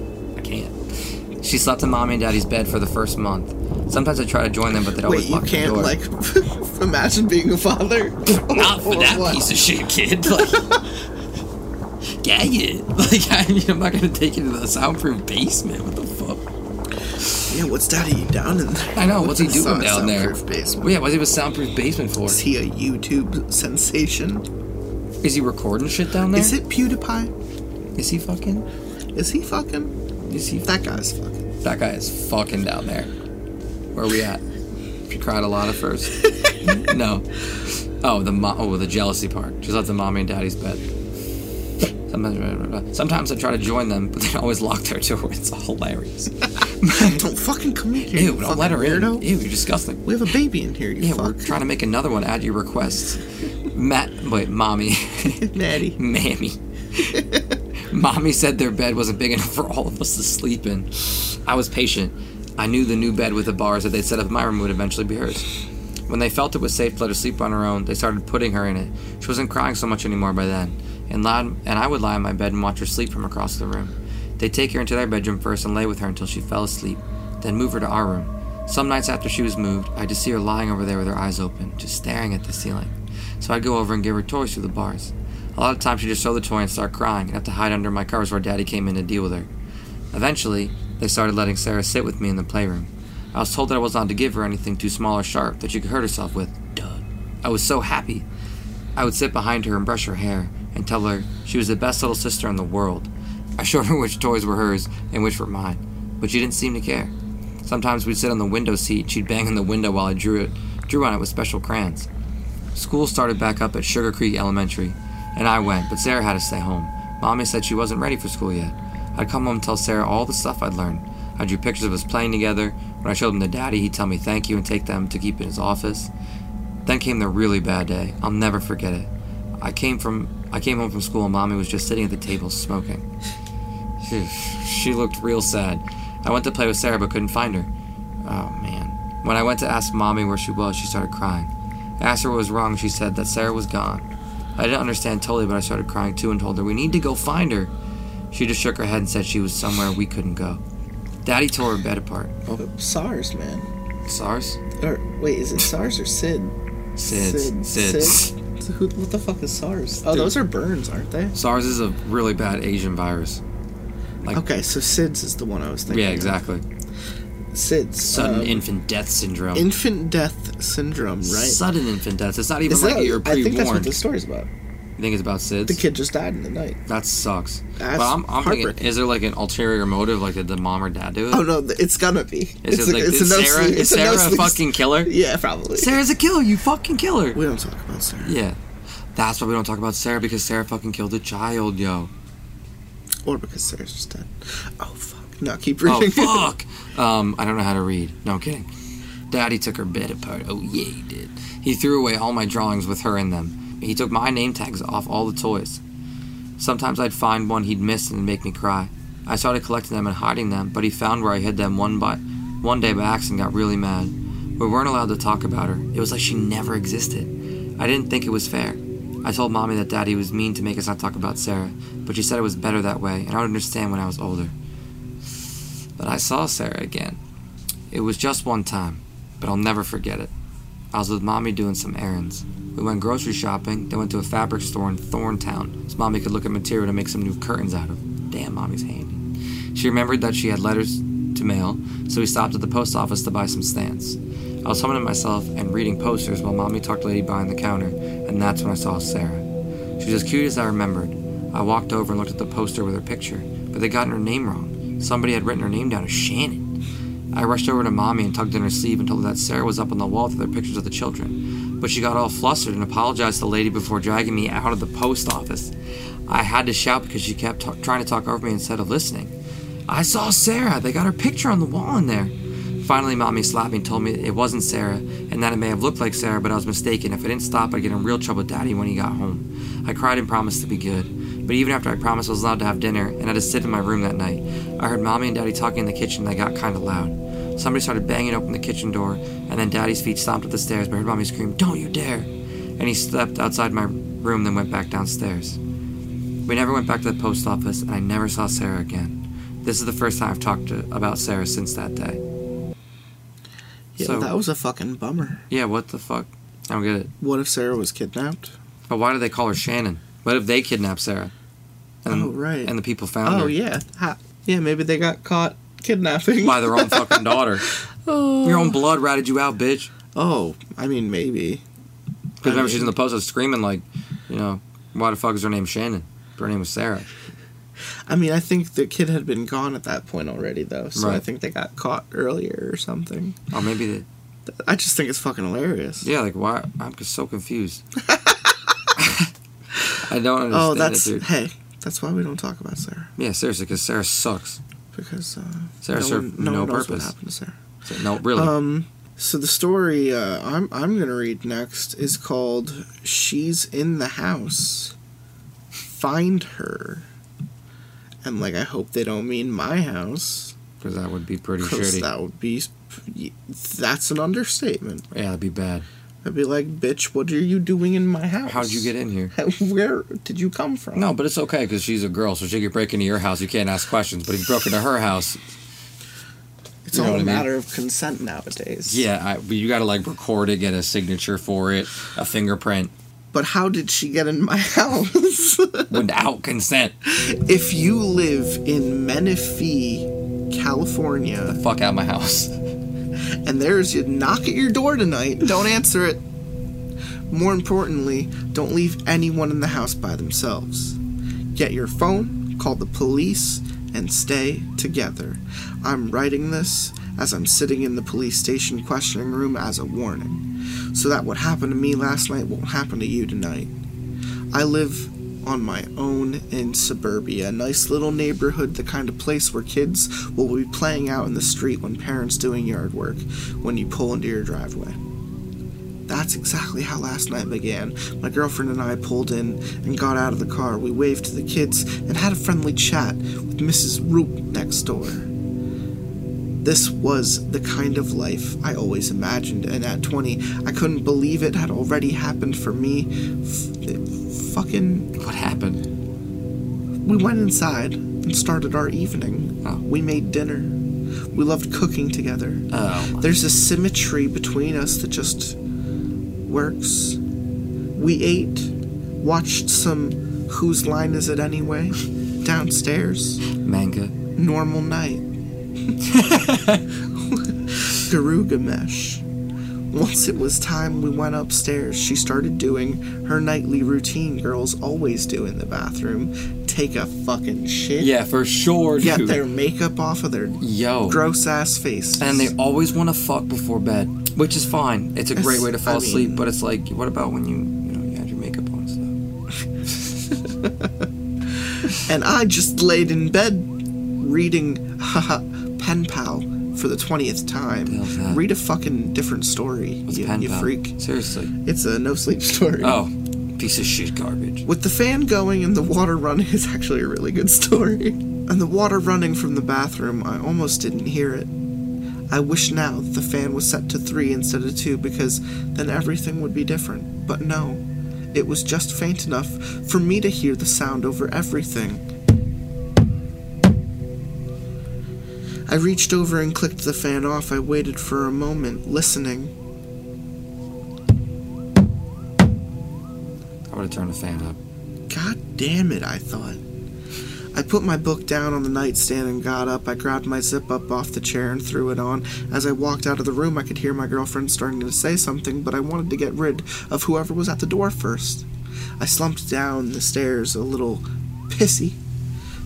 I can't. She slept in mommy and daddy's bed for the first month. Sometimes I'd try to join them, but they'd Wait, always you lock the can't door. like imagine being a father. Not for Or that what? piece of shit, kid. Like, gag it. Like, I mean, I'm not gonna take you to the soundproof basement. What the fuck? Yeah, what's daddy down in there? I know. What's he doing the down there? soundproof Basement? Well, yeah, what's he with soundproof basement for? Is he a YouTube sensation? Is he recording shit down there? Is it PewDiePie? Is he fucking? Is he fucking? Is he? That guy's fucking. That guy is fucking down there. Where are we at? She cried a lot at first. no. Oh, the mo- oh the jealousy part. Just left the mommy and daddy's bed. Sometimes, sometimes I try to join them, but they always lock their door. It's hilarious. Don't fucking come in here. Ew, you don't let her weirdo. in. Ew, you're disgusting. We have a baby in here. You Yeah, fuck. we're trying to make another one. Add your requests. Matt, wait, mommy, Natty. mammy. Mommy said their bed wasn't big enough for all of us to sleep in. I was patient. I knew the new bed with the bars that they'd set up in my room would eventually be hers. When they felt it was safe to let her sleep on her own, they started putting her in it. She wasn't crying so much anymore by then, and, and I would lie in my bed and watch her sleep from across the room. They'd take her into their bedroom first and lay with her until she fell asleep, then move her to our room. Some nights after she was moved, I'd just see her lying over there with her eyes open, just staring at the ceiling. So I'd go over and give her toys through the bars. A lot of times she'd just throw the toy and start crying and have to hide under my covers while Daddy came in to deal with her. Eventually, they started letting Sarah sit with me in the playroom. I was told that I was not to give her anything too small or sharp that she could hurt herself with. Duh. I was so happy. I would sit behind her and brush her hair and tell her she was the best little sister in the world. I showed her which toys were hers and which were mine, but she didn't seem to care. Sometimes we'd sit on the window seat she'd bang on the window while I drew it, drew on it with special crayons. School started back up at Sugar Creek Elementary, and I went, but Sarah had to stay home. Mommy said she wasn't ready for school yet. I'd come home and tell Sarah all the stuff I'd learned. I drew pictures of us playing together. When I showed them to Daddy, he'd tell me thank you and take them to keep in his office. Then came the really bad day. I'll never forget it. I came from I came home from school and Mommy was just sitting at the table smoking. She looked real sad. I went to play with Sarah but couldn't find her. Oh man. When I went to ask Mommy where she was, she started crying. I asked her what was wrong. She said that Sarah was gone. I didn't understand totally, but I started crying too and told her we need to go find her. She just shook her head and said she was somewhere we couldn't go. Daddy tore her bed apart. Oh, SARS, man. SARS? Or wait, is it SARS or SID? SIDS. Sid. SIDS. Sid? Who, what the fuck is SARS? Oh, Dude. those are burns, aren't they? SARS is a really bad Asian virus. Like- Okay, so SIDS is the one I was thinking. Yeah, of. SIDS. Sudden um, infant death syndrome. infant death syndrome, right? Sudden infant death. It's not even Is like that- you're pre-warned. I think that's what the story's about. You think it's about SIDS? The kid just died in the night. That sucks. That's but I'm, I'm thinking, is there like an ulterior motive? Like, did the mom or dad do it? Oh no, it's gonna be. Is it's it like, it's is no Sarah, sleep- is it's a no Sarah a fucking killer? Yeah, probably. Sarah's a killer, you fucking killer. We don't talk about Sarah. Yeah. That's why we don't talk about Sarah because Sarah fucking killed a child, yo. Or because Sarah's just dead. Oh fuck. No, keep reading. Oh fuck. um, I don't know how to read. No I'm kidding. Daddy took her bed apart. Oh yeah, he did. He threw away all my drawings with her in them. He took my name tags off all the toys. Sometimes I'd find one he'd missed and make me cry. I started collecting them and hiding them, but he found where I hid them one by one day by accident got really mad. We weren't allowed to talk about her. It was like she never existed. I didn't think it was fair. I told mommy that daddy was mean to make us not talk about Sarah, but she said it was better that way, and I would understand when I was older. But I saw Sarah again. It was just one time, but I'll never forget it. I was with mommy doing some errands. We went grocery shopping, then went to a fabric store in Thorntown so mommy could look at material to make some new curtains out of. Damn, mommy's handy. She remembered that she had letters to mail, so we stopped at the post office to buy some stamps. I was humming to myself and reading posters while mommy talked to the lady behind the counter, and that's when I saw Sarah. She was as cute as I remembered. I walked over and looked at the poster with her picture, but they'd gotten her name wrong. Somebody had written her name down as Shannon. I rushed over to mommy and tugged in her sleeve and told her that Sarah was up on the wall with other pictures of the children. But she got all flustered and apologized to the lady before dragging me out of the post office. I had to shout because she kept ta- trying to talk over me instead of listening. I saw Sarah. They got her picture on the wall in there. Finally, mommy slapped me and told me it wasn't Sarah and that it may have looked like Sarah, but I was mistaken. If I didn't stop, I'd get in real trouble with daddy when he got home. I cried and promised to be good. But even after I promised I was allowed to have dinner and had to sit in my room that night, I heard mommy and daddy talking in the kitchen and they got kind of loud. Somebody started banging open the kitchen door, and then daddy's feet stomped up the stairs, but I heard mommy scream, Don't you dare! And he stepped outside my room, then went back downstairs. We never went back to the post office, and I never saw Sarah again. This is the first time I've talked to, about Sarah since that day. Yeah, So- that was a fucking bummer. Yeah, what the fuck? I don't get it. What if Sarah was kidnapped? But why do they call her Shannon? What if they kidnapped Sarah? And, Oh, right. And the people found Oh her yeah. Ha- yeah, maybe they got caught kidnapping. by their own fucking daughter. oh. Your own blood ratted you out, bitch. Oh, I mean maybe. Because remember, she's in the post screaming like, you know, why the fuck is her name Shannon? Her name was Sarah. I mean, I think the kid had been gone at that point already, though. So I think they got caught earlier or something. Oh, maybe the I just think it's fucking hilarious. yeah, like why? I'm just so confused. I don't understand oh, that's it, dude. hey. That's why we don't talk about Sarah Yeah, seriously, because Sarah sucks. because uh, Sarah no served one, no, no one knows what purpose. happened to Sarah. So, no, really. Um, so the story uh, I'm I'm gonna read next is called "She's in the House." Find her. And like, I hope they don't mean my house, Because that would be pretty shitty. that would be that's an understatement. yeah, that'd be bad. I'd be like, "Bitch, what are you doing in my house? How'd you get in here? Where did you come from?" No, but it's okay because she's a girl, so she could break into your house. You can't ask questions. But if you broke into her house, it's you know all a I mean? matter of consent nowadays. yeah, I, but you got to like record it, get a signature for it, a fingerprint, But how did she get in my house? without consent. if you live in Menifee, California, Fuck out my house. And there's a knock at your door tonight, don't answer it. More importantly, don't leave anyone in the house by themselves. Get your phone, call the police, and stay together. I'm writing this as I'm sitting in the police station questioning room as a warning, so that what happened to me last night won't happen to you tonight. I live on my own in suburbia, a nice little neighborhood, the kind of place where kids will be playing out in the street when parents doing yard work when you pull into your driveway. That's exactly how last night began. My girlfriend and I pulled in and got out of the car. We waved to the kids and had a friendly chat with Mrs. Roop next door. This was the kind of life I always imagined, and at 20, I couldn't believe it had already happened for me. Fucking What happened? we went inside and started our evening. Oh. We made dinner. We loved cooking together. Oh, There's a symmetry between us that just works. We ate, watched some Whose Line Is It Anyway? downstairs. manga. Normal night. Garugamesh. Once it was time we went upstairs, she started doing her nightly routine girls always do in the bathroom. Take a fucking shit. Yeah, for sure, Get dude. their makeup off of their Yo. gross ass faces. And they always want to fuck before bed, which is fine. It's a great way to fall I asleep. mean- But it's like, what about when you, you know, you had your makeup on and stuff? and I just laid in bed reading haha, Pen Pal for the 20th time. Oh, the? Read a fucking different story, What's you, you freak. Seriously. It's a no sleep story. Oh, piece of shit garbage. With the fan going and the water running is actually a really good story. And the water running from the bathroom, I almost didn't hear it. I wish now that the fan was set to three instead of two because then everything would be different. But no, it was just faint enough for me to hear the sound over everything. I reached over and clicked the fan off. I waited for a moment, listening. I would have turned the fan up. God damn it, I thought. I put my book down on the nightstand and got up. I grabbed my zip up off the chair and threw it on. As I walked out of the room, I could hear my girlfriend starting to say something, but I wanted to get rid of whoever was at the door first. I slumped down the stairs a little pissy,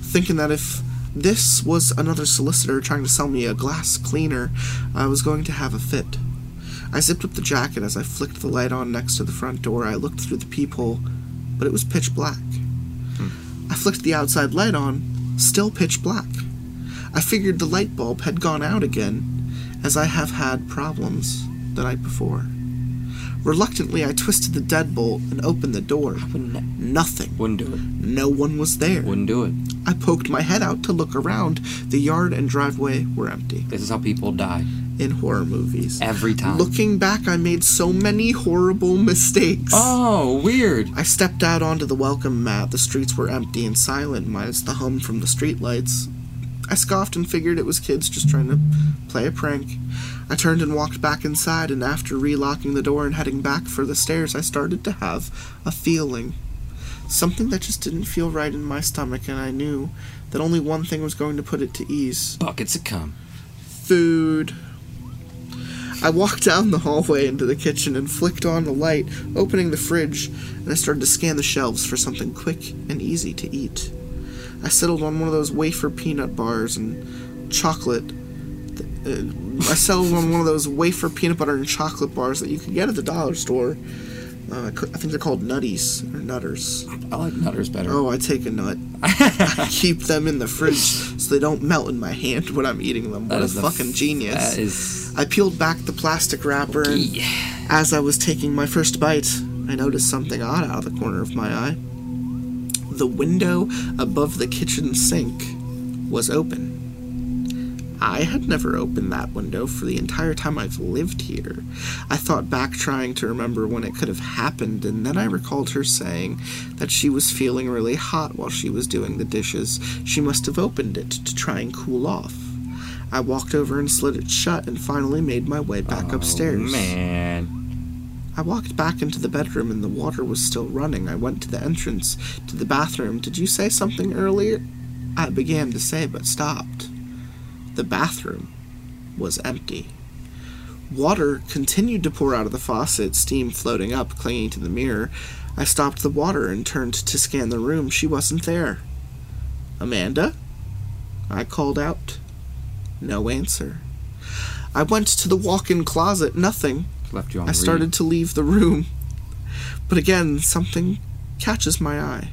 thinking that if this was another solicitor trying to sell me a glass cleaner, I was going to have a fit. I zipped up the jacket as I flicked the light on next to the front door. I looked through the peephole, but it was pitch black. Hmm. I flicked the outside light on, still pitch black. I figured the light bulb had gone out again, as I have had problems the night before. Reluctantly, I twisted the deadbolt and opened the door. Wouldn't, Nothing. wouldn't do it. No one was there. Wouldn't do it. I poked my head out to look around. The yard and driveway were empty. This is how people die. In horror movies. Every time. Looking back, I made so many horrible mistakes. Oh, weird. I stepped out onto the welcome mat. The streets were empty and silent, minus the hum from the streetlights. I scoffed and figured it was kids just trying to play a prank. I turned and walked back inside, and after relocking the door and heading back for the stairs, I started to have a feeling. Something that just didn't feel right in my stomach, and I knew that only one thing was going to put it to ease Buckets of cum. food. I walked down the hallway into the kitchen and flicked on the light, opening the fridge, and I started to scan the shelves for something quick and easy to eat. I settled on one of those wafer peanut bars and chocolate. Uh, I settled on one of those wafer peanut butter and chocolate bars that you can get at the dollar store. Uh, I think they're called Nutties or Nutters. I like Nutters better. Oh, I take a nut. I keep them in the fridge so they don't melt in my hand when I'm eating them. What a fucking f- genius. That is. I peeled back the plastic wrapper, and as I was taking my first bite, I noticed something odd out of the corner of my eye. The window above the kitchen sink was open. I had never opened that window for the entire time I've lived here. I thought back trying to remember when it could have happened, and then I recalled her saying that she was feeling really hot while she was doing the dishes. She must have opened it to try and cool off. I walked over and slid it shut and finally made my way back oh, upstairs. Oh, man. I walked back into the bedroom and the water was still running. I went to the entrance to the bathroom. Did you say something earlier? I began to say but stopped. The bathroom was empty. Water continued to pour out of the faucet, steam floating up, clinging to the mirror. I stopped the water and turned to scan the room. She wasn't there. Amanda? I called out. No answer. I went to the walk in closet. Nothing. Left you on I read. started to leave the room. But again, something catches my eye.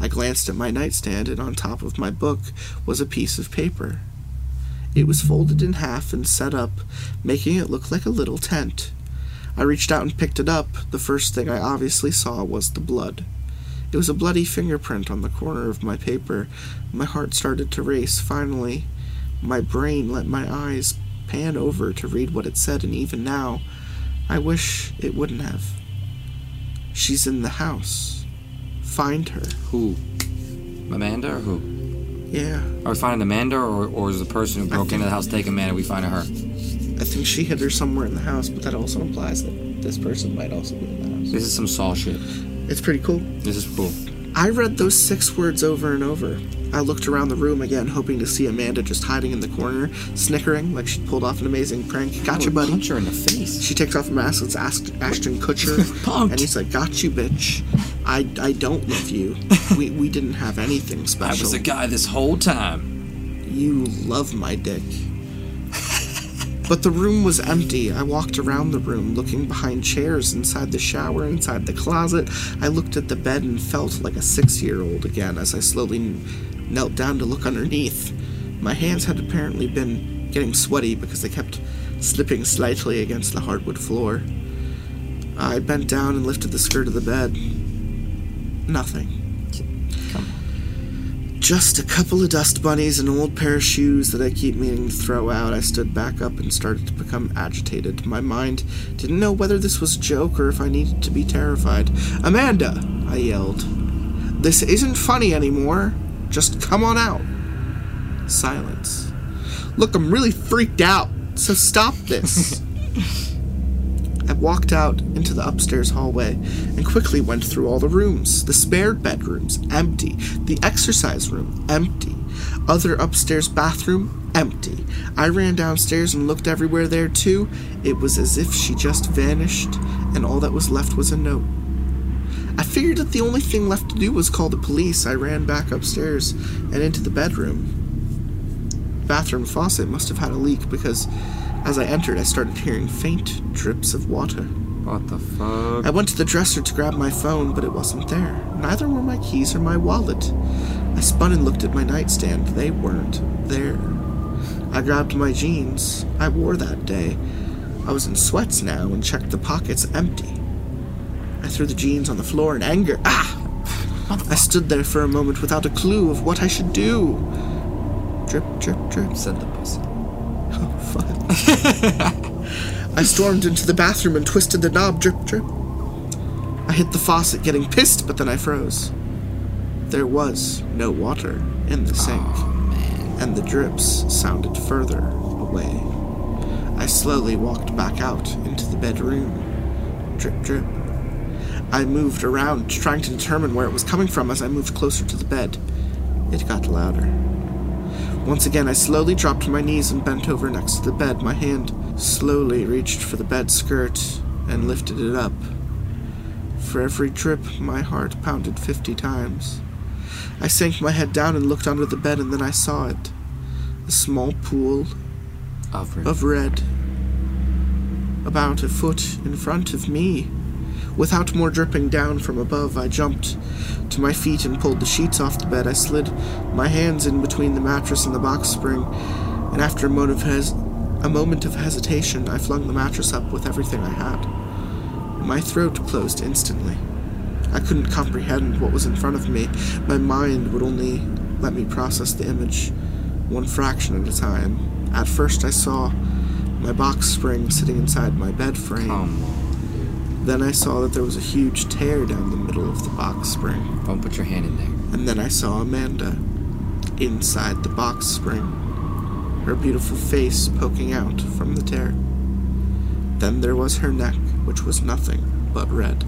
I glanced at my nightstand, and on top of my book was a piece of paper. It was folded in half and set up, making it look like a little tent. I reached out and picked it up. The first thing I obviously saw was the blood. It was a bloody fingerprint on the corner of my paper. My heart started to race. Finally, my brain let my eyes pan over to read what it said, and even now, I wish it wouldn't have. She's in the house. Find her. Who? Amanda or who? Yeah, Are we finding Amanda or, or is the person who broke into the house taking Amanda? We finding her? I think she hid her somewhere in the house, but that also implies that this person might also be in the house. This is some Saw shit. It's pretty cool. This is cool. I read those six words over and over. I looked around the room again, hoping to see Amanda just hiding in the corner, snickering like she'd pulled off an amazing prank. Gotcha, buddy. Punch her in the face. She takes off her mask. It's Ask- Ashton Kutcher, and he's like, "Got you, bitch. I, I don't love you. We we didn't have anything special. I was a guy this whole time. You love my dick, But the room was empty. I walked around the room, looking behind chairs, inside the shower, inside the closet. I looked at the bed and felt like a six year old again as I slowly knelt down to look underneath. My hands had apparently been getting sweaty because they kept slipping slightly against the hardwood floor. I bent down and lifted the skirt of the bed. Nothing. Come Just a couple of dust bunnies and an old pair of shoes that I keep meaning to throw out. I stood back up and started to become agitated. My mind didn't know whether this was a joke or if I needed to be terrified. Amanda! I yelled. This isn't funny anymore. Just come on out. Silence. Look, I'm really freaked out, so stop this. I walked out into the upstairs hallway and quickly went through all the rooms. The spare bedrooms, empty. The exercise room, empty. Other upstairs bathroom, empty. I ran downstairs and looked everywhere there too. It was as if she just vanished, and all that was left was a note. I figured that the only thing left to do was call the police. I ran back upstairs and into the bedroom. Bathroom faucet must have had a leak because as I entered, I started hearing faint drips of water. What the fuck? I went to the dresser to grab my phone, but it wasn't there. Neither were my keys or my wallet. I spun and looked at my nightstand. They weren't there. I grabbed my jeans. I wore that day. I was in sweats now and checked the pockets empty. I threw the jeans on the floor in anger. Ah! I stood there for a moment without a clue of what I should do. Drip, drip, drip. Said the pussy. Oh, fuck. I stormed into the bathroom and twisted the knob, drip, drip. I hit the faucet, getting pissed, but then I froze. There was no water in the sink, and the drips sounded further away. I slowly walked back out into the bedroom. Drip, drip. I moved around, trying to determine where it was coming from as I moved closer to the bed. It got louder. Once again, I slowly dropped to my knees and bent over next to the bed. My hand slowly reached for the bed skirt and lifted it up. For every drip, my heart pounded fifty times. I sank my head down and looked under the bed, and then I saw it a small pool Alfred. of red. About a foot in front of me. Without more dripping down from above, I jumped to my feet and pulled the sheets off the bed. I slid my hands in between the mattress and the box spring, and after a moment of, hes- a moment of hesitation, I flung the mattress up with everything I had. My throat closed instantly. I couldn't comprehend what was in front of me. My mind would only let me process the image one fraction at a time. At first, I saw my box spring sitting inside my bed frame. Come. Then I saw that there was a huge tear down the middle of the box spring. Don't put your hand in there. And then I saw Amanda inside the box spring, her beautiful face poking out from the tear. Then there was her neck, which was nothing but red.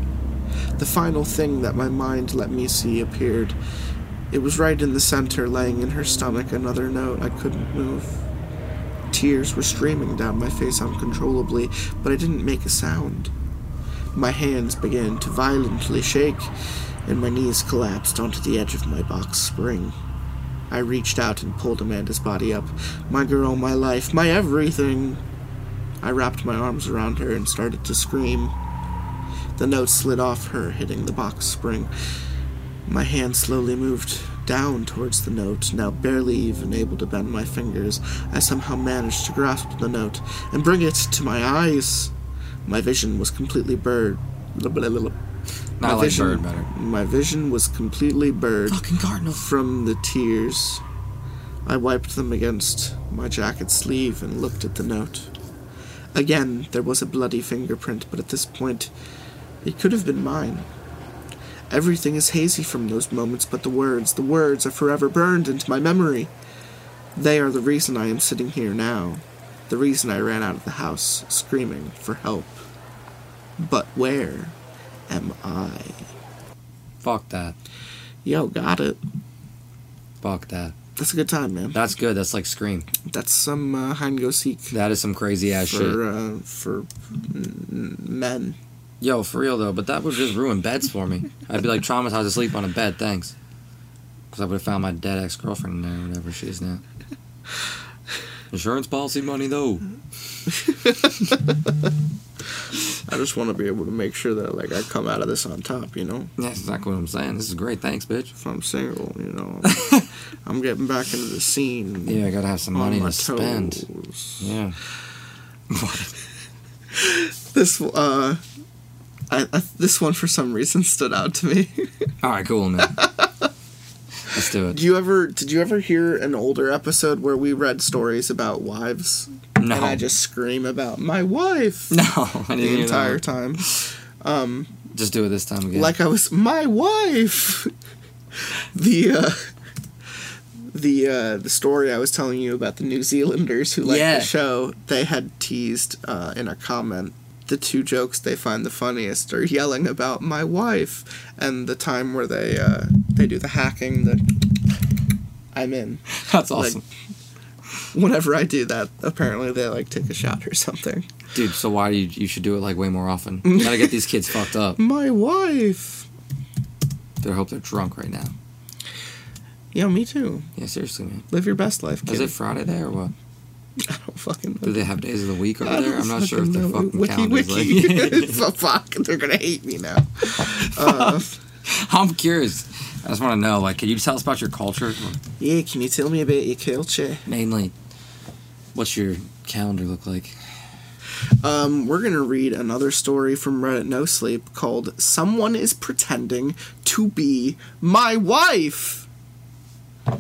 The final thing that my mind let me see appeared. It was right in the center, laying in her stomach, another note. I couldn't move. Tears were streaming down my face uncontrollably, but I didn't make a sound. My hands began to violently shake, and my knees collapsed onto the edge of my box spring. I reached out and pulled Amanda's body up. My girl, my life, my everything. I wrapped my arms around her and started to scream. The note slid off her, hitting the box spring. My hand slowly moved down towards the note, now barely even able to bend my fingers. I somehow managed to grasp the note and bring it to my eyes. My vision was completely blurred. Not like vision, bird better. My vision was completely blurred Fucking cardinal. from the tears. I wiped them against my jacket sleeve and looked at the note. Again, there was a bloody fingerprint, but at this point, it could have been mine. Everything is hazy from those moments, but the words, the words are forever burned into my memory. They are the reason I am sitting here now, the reason I ran out of the house screaming for help. But where am I? Fuck that. Yo, got it. Fuck that. That's a good time, man. That's good. That's like Scream. That's some uh, hide and go seek That is some crazy ass shit. for uh, for men. Yo, for real though, but that would just ruin beds for me. I'd be like traumatized to sleep on a bed, thanks. Because I would have found my dead ex girlfriend in there, whatever she is now. Insurance policy money though. I just want to be able to make sure that like I come out of this on top. You know, That's exactly what I'm saying. This is great. Thanks, bitch. if I'm single, you know, I'm getting back into the scene. Yeah, I gotta have some money to spend. toes. Yeah. This uh, I, I this one for some reason stood out to me. All right, cool, man. Let's do it. Do you ever did you ever hear an older episode where we read stories about wives No. and I just scream about my wife no, the entire time? one. Just do it this time again. Like I was my wife. the uh the uh the story I was telling you about the New Zealanders who liked Yeah. the show, they had teased uh in a comment the two jokes they find the funniest are yelling about my wife and the time where they uh they do the hacking the I'm in. That's like- awesome, Whenever I do that, apparently they like take a shot or something. dude. So why do you you should do it like way more often? You gotta get these kids fucked up. My wife. They hope they're drunk right now. Yeah, me too. Yeah, seriously, man. Live your best life, kid. Is it Friday there or what? I don't fucking know. Do they have days of the week over there? I'm not sure if their fucking wiki calendars wiki. like. so fuck, they're gonna hate me now. Uh, I'm curious. I just want to know, like, can you tell us about your culture? yeah, can you tell me about your culture? Mainly, what's your calendar look like? Um, we're gonna read another story from Reddit No Sleep called "Someone is Pretending to Be My Wife." Who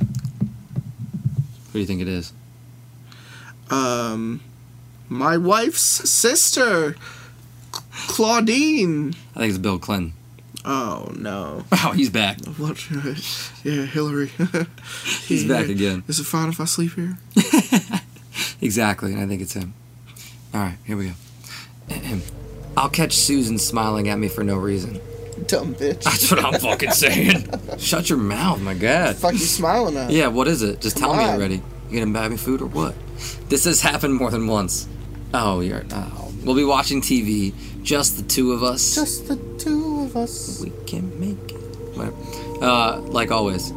do you think it is? Um, my wife's sister, Claudine. I think it's Bill Clinton. Oh no! Oh, he's back. What? yeah, Hillary. He's back again. Is it fine if I sleep here? Exactly, and I think it's him. All right, here we go. I'll catch Susan smiling at me for no reason. Dumb bitch. That's what I'm fucking saying. Shut your mouth, my god. fuck you smiling at? Yeah, what is it? Just tell Come me already. You gonna buy me food or what? This has happened more than once. Oh, you're. Oh. We'll be watching TV, just the two of us. Just the two of us. we can make it. Whatever. Uh, like always.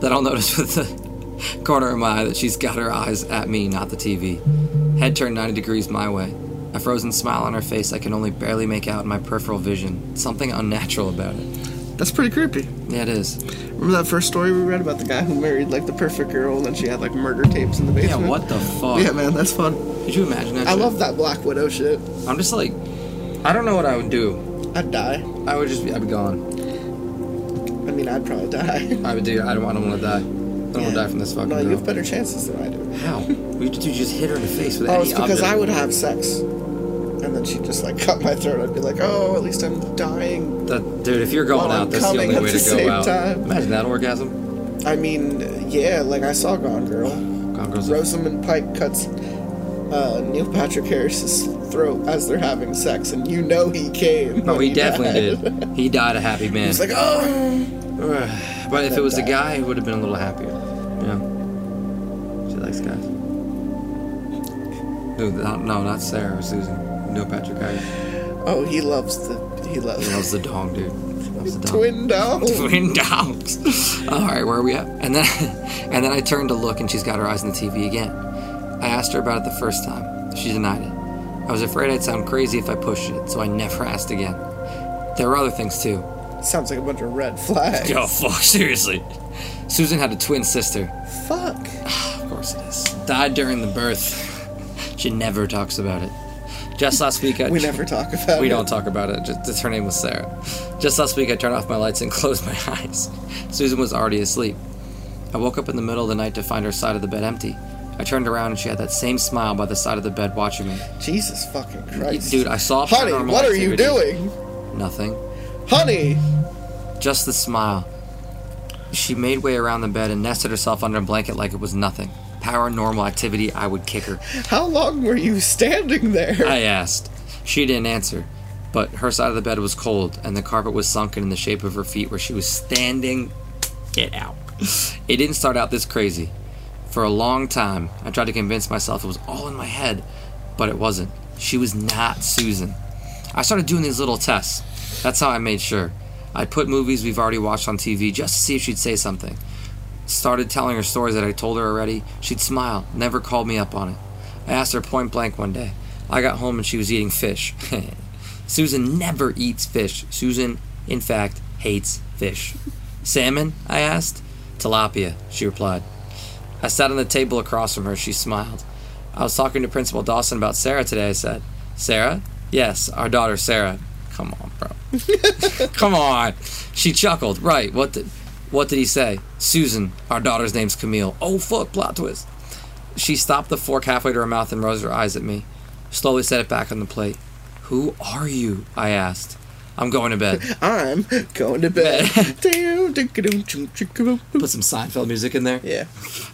Then I'll notice with the corner of my eye that she's got her eyes at me, not the TV. Head turned 90 degrees my way. A frozen smile on her face I can only barely make out in my peripheral vision. Something unnatural about it. That's pretty creepy. Yeah, it is. Remember that first story we read about the guy who married like the perfect girl and then she had like murder tapes in the basement? Yeah, what the fuck? Yeah, man, that's fun. Could you imagine that? I shit? love that Black Widow shit. I'm just like, I don't know what I would do. I'd die. I would just be, I'd be gone. I mean, I'd probably die. I would do, I don't, I don't want to die. I don't want to die from this fucking no, you have better chances than I do. How? You, you just hit her in the face with Oh, it's because object. I would have sex. And then she'd just like cut my throat. I'd be like, oh, at least I'm dying. That, dude, if you're going I'm out, that's the only way the to go out. time. Imagine that orgasm. I mean, yeah, like I saw Gone Girl. Gone Girl's a- Rosamund Pike cuts uh, Neil Patrick Harris's throat as they're having sex, and you know he came. Oh, when he definitely died. did. He died a happy man. He's like, oh. but if it was a guy, he would have been a little happier. Know? She likes guys. Not, no, not Sarah or Susan. No Patrick Harris. Oh, he loves the. He loves He loves the dong, dude. Loves the dog. twin dog. Twin dogs. All right, where are we at? And then, and then I turned to look, and she's got her eyes on the TV again. I asked her about it the first time. She denied it. I was afraid I'd sound crazy if I pushed it, so I never asked again. There were other things too. Sounds like a bunch of red flags. Oh fuck, seriously. Susan had a twin sister. Fuck. Of course it is. Died during the birth. She never talks about it. Just last week, I We never talk about we it. don't talk about it. Just, just her name was Sarah. Just last week, I turned off my lights and closed my eyes. Susan was already asleep. I woke up in the middle of the night to find her side of the bed empty. I turned around and she had that same smile by the side of the bed watching me. Jesus fucking Christ. Dude, I saw her. Honey, what are you doing? Nothing. Honey. Just the smile. She made way around the bed and nested herself under a blanket like it was nothing. Paranormal activity, I would kick her. How long were you standing there? I asked. She didn't answer, but her side of the bed was cold and the carpet was sunken in the shape of her feet where she was standing. Get out. It didn't start out this crazy. For a long time, I tried to convince myself it was all in my head, but it wasn't. She was not Susan. I started doing these little tests. That's how I made sure. I'd put movies we've already watched on TV just to see if she'd say something. Started telling her stories that I told her already, she'd smile, never called me up on it. I asked her point blank one day. I got home and she was eating fish. Susan never eats fish. Susan, in fact, hates fish. Salmon? I asked. Tilapia, she replied. I sat on the table across from her. She smiled. I was talking to Principal Dawson about Sarah today, I said. Sarah? Yes, our daughter Sarah. Come on, bro. Come on. She chuckled. Right. What did what did he say? Susan, our daughter's name's Camille. Oh fuck, plot twist. She stopped the fork halfway to her mouth and rose her eyes at me. Slowly set it back on the plate. Who are you? I asked. I'm going to bed. I'm going to bed. Put some Seinfeld music in there. yeah.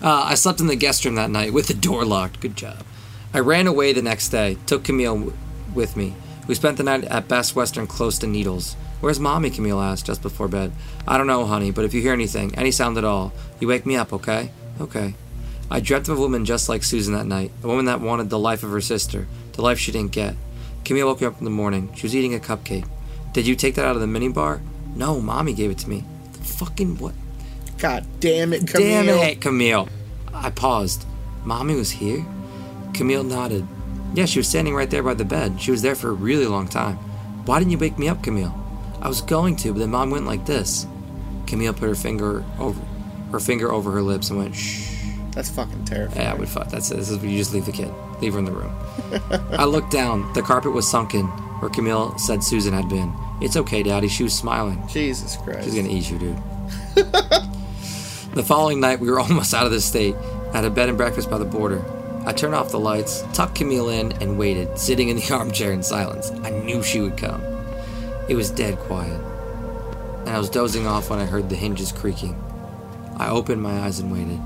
Uh, I slept in the guest room that night with the door locked. Good job. I ran away the next day, took Camille w- with me. We spent the night at Best Western close to Needles. Where's mommy? Camille asked just before bed. I don't know, honey, but if you hear anything, any sound at all, you wake me up, okay? Okay. I dreamt of a woman just like Susan that night, a woman that wanted the life of her sister, the life she didn't get. Camille woke me up in the morning. She was eating a cupcake. Did you take that out of the minibar? No, mommy gave it to me. The fucking what? God damn it, Camille. Damn it, Camille. I paused. Mommy was here? Camille nodded. Yeah, she was standing right there by the bed. She was there for a really long time. Why didn't you wake me up, Camille? I was going to, but then mom went like this. Camille put her finger over her finger over her lips and went shh. That's fucking terrifying. Yeah, I would fuck. That's it. This is you just leave the kid. Leave her in the room. I looked down. The carpet was sunken, where Camille said Susan had been. It's okay, Daddy. She was smiling. Jesus Christ. She's gonna eat you, dude. the following night, we were almost out of the state. Had a bed and breakfast by the border. I turned off the lights, tucked Camille in, and waited, sitting in the armchair in silence. I knew she would come. It was dead quiet, and I was dozing off when I heard the hinges creaking. I opened my eyes and waited.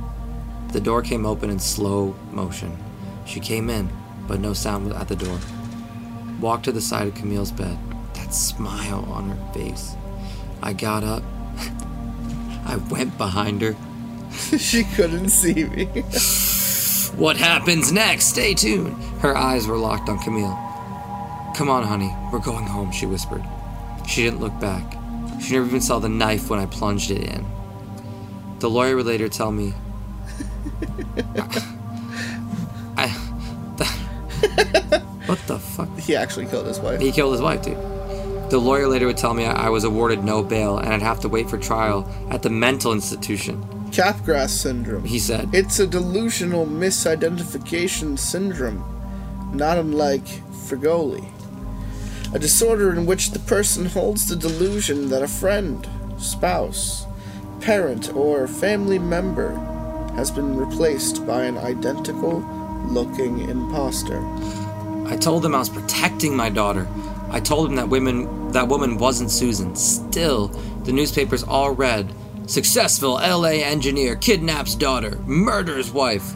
The door came open in slow motion. She came in, but no sound was at the door. Walked to the side of Camille's bed. That smile on her face. I got up. I went behind her. she couldn't see me. What happens next? Stay tuned. Her eyes were locked on Camille. Come on, honey. We're going home, she whispered. She didn't look back. She never even saw the knife when I plunged it in. The lawyer would later tell me. I. what the fuck? he actually killed his wife. He killed his wife, dude. The lawyer later would tell me I was awarded no bail and I'd have to wait for trial at the mental institution. Capgras syndrome. He said, It's a delusional misidentification syndrome, not unlike Fregoli. A disorder in which the person holds the delusion that a friend, spouse, parent, or family member has been replaced by an identical looking imposter. I told him I was protecting my daughter. I told him that women that woman wasn't Susan. Still, the newspapers all read successful LA engineer kidnaps daughter, murders wife.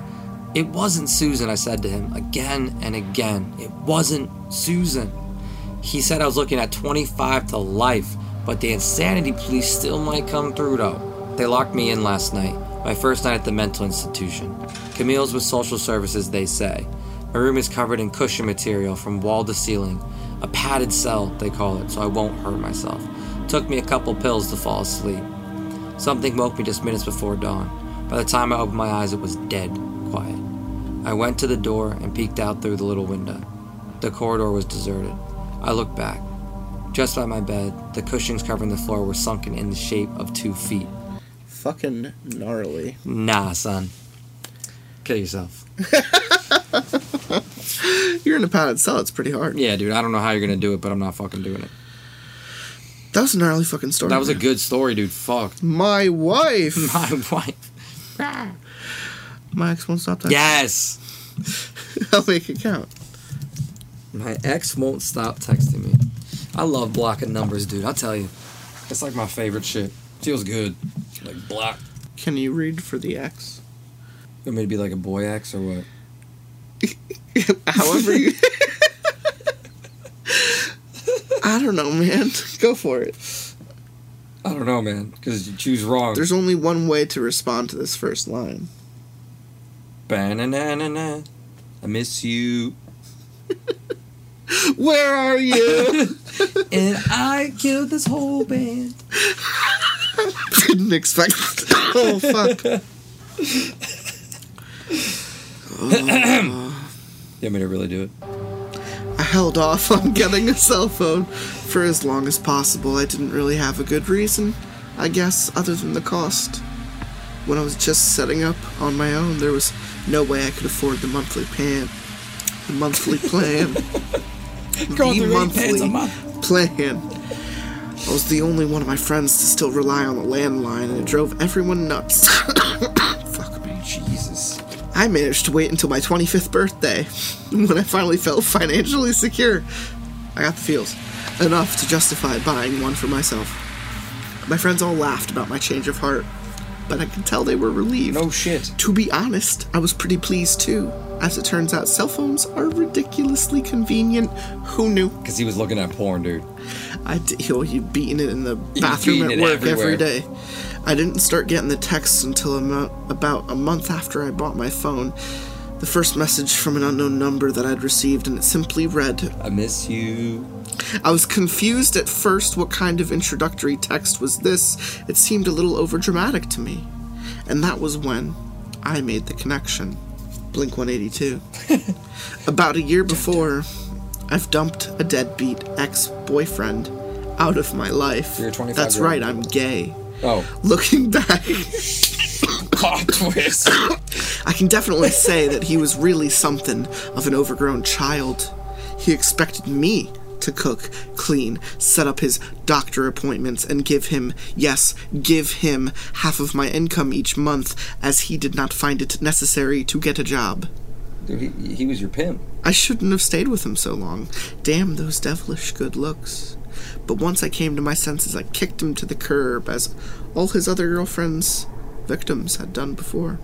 It wasn't Susan, I said to him again and again. It wasn't Susan. He said I was looking at 25 to life, but the insanity police still might come through though. They locked me in last night, my first night at the mental institution. Camille's with social services, they say. My room is covered in cushion material from wall to ceiling. A padded cell, they call it, so I won't hurt myself. Took me a couple pills to fall asleep. Something woke me just minutes before dawn. By the time I opened my eyes, it was dead quiet. I went to the door and peeked out through the little window. The corridor was deserted. I looked back. Just by my bed, the cushions covering the floor were sunken in the shape of two feet. Fucking gnarly. Nah, son. Kill yourself. You're in a padded cell, it's pretty hard. Yeah, dude, I don't know how you're gonna do it, but I'm not fucking doing it. That was a gnarly fucking story. That was a good story, dude. Fuck. My wife! My wife. My ex won't stop that. Yes! I'll make it count. My ex won't stop texting me. I love blocking numbers, dude. I'll tell you. It's like my favorite shit. Feels good. Like block. Can you read for the ex? You want me to be like a boy ex or what? However you. I don't know, man. Go for it. I don't know, man. Because you choose wrong. There's only one way to respond to this first line. Ba-na-na-na-na. I miss you. Where are you? and I killed this whole band. Didn't expect. oh fuck. You want me to really do it? I held off on getting a cell phone for as long as possible. I didn't really have a good reason, I guess, other than the cost. When I was just setting up on my own, there was no way I could afford the monthly plan. The monthly plan. The monthly month. plan. I was the only one of my friends to still rely on the landline, and it drove everyone nuts. Fuck me. Jesus. I managed to wait until my 25th birthday, when I finally felt financially secure. I got the feels. Enough to justify buying one for myself. My friends all laughed about my change of heart, but I could tell they were relieved. No shit. To be honest, I was pretty pleased too. As it turns out, cell phones are ridiculously convenient. Who knew? Because he was looking at porn, dude. I d- he'll you beating it in the bathroom at work every day. I didn't start getting the texts until a mo- about a month after I bought my phone. The first message from an unknown number that I'd received, and it simply read, I miss you. I was confused at first what kind of introductory text was this. It seemed a little overdramatic to me. And that was when I made the connection. Blink 182. About a year before, I've dumped a deadbeat ex boyfriend out of my life. You're 25 That's right, I'm gay. Oh, Looking back, plot twist. I can definitely say that he was really something of an overgrown child. He expected me to cook, clean, set up his doctor appointments, and give him, yes, give him half of my income each month, as he did not find it necessary to get a job. Dude, he, he was your pimp. I shouldn't have stayed with him so long. Damn those devilish good looks. But once I came to my senses, I kicked him to the curb, as all his other girlfriends' victims had done before.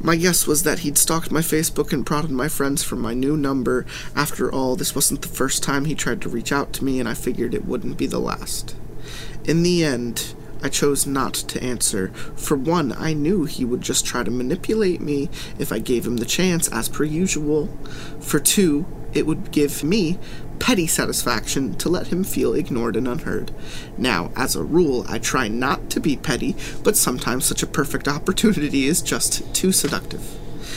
My guess was that he'd stalked my Facebook and prodded my friends for my new number. After all, this wasn't the first time he tried to reach out to me, and I figured it wouldn't be the last. In the end, I chose not to answer. For one, I knew he would just try to manipulate me if I gave him the chance, as per usual. For two, it would give me petty satisfaction to let him feel ignored and unheard. Now, as a rule, I try not to be petty, but sometimes such a perfect opportunity is just too seductive.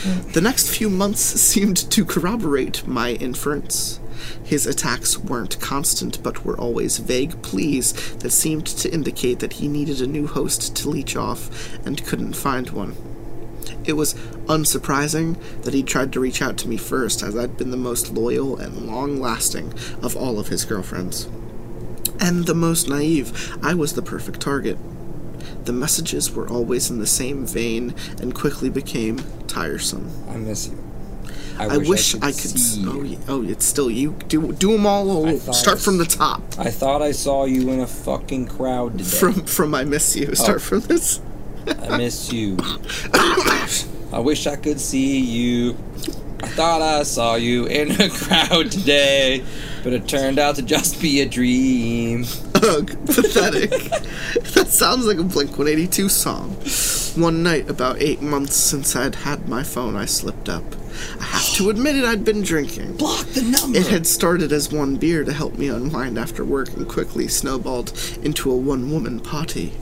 Mm. The next few months seemed to corroborate my inference. His attacks weren't constant, but were always vague pleas that seemed to indicate that he needed a new host to leech off and couldn't find one. It was unsurprising that he tried to reach out to me first, as I'd been the most loyal and long lasting of all of his girlfriends. And the most naive, I was the perfect target. The messages were always in the same vein and quickly became tiresome. I miss you. I wish, I could. see oh, you. oh, it's still you. Do do them all. I Oh, start it from the top. I thought I saw you in a fucking crowd today. From from I miss you. Oh. Start Oh. from this. I miss you. I wish I could see you. I thought I saw you in a crowd today, but it turned out to just be a dream. Ugh, pathetic. that sounds like a Blink 182 song. One night, about eight months since I'd had my phone, I slipped up. I have to admit it, I'd been drinking. Block the number. It had started as one beer to help me unwind after work and quickly snowballed into a one woman party.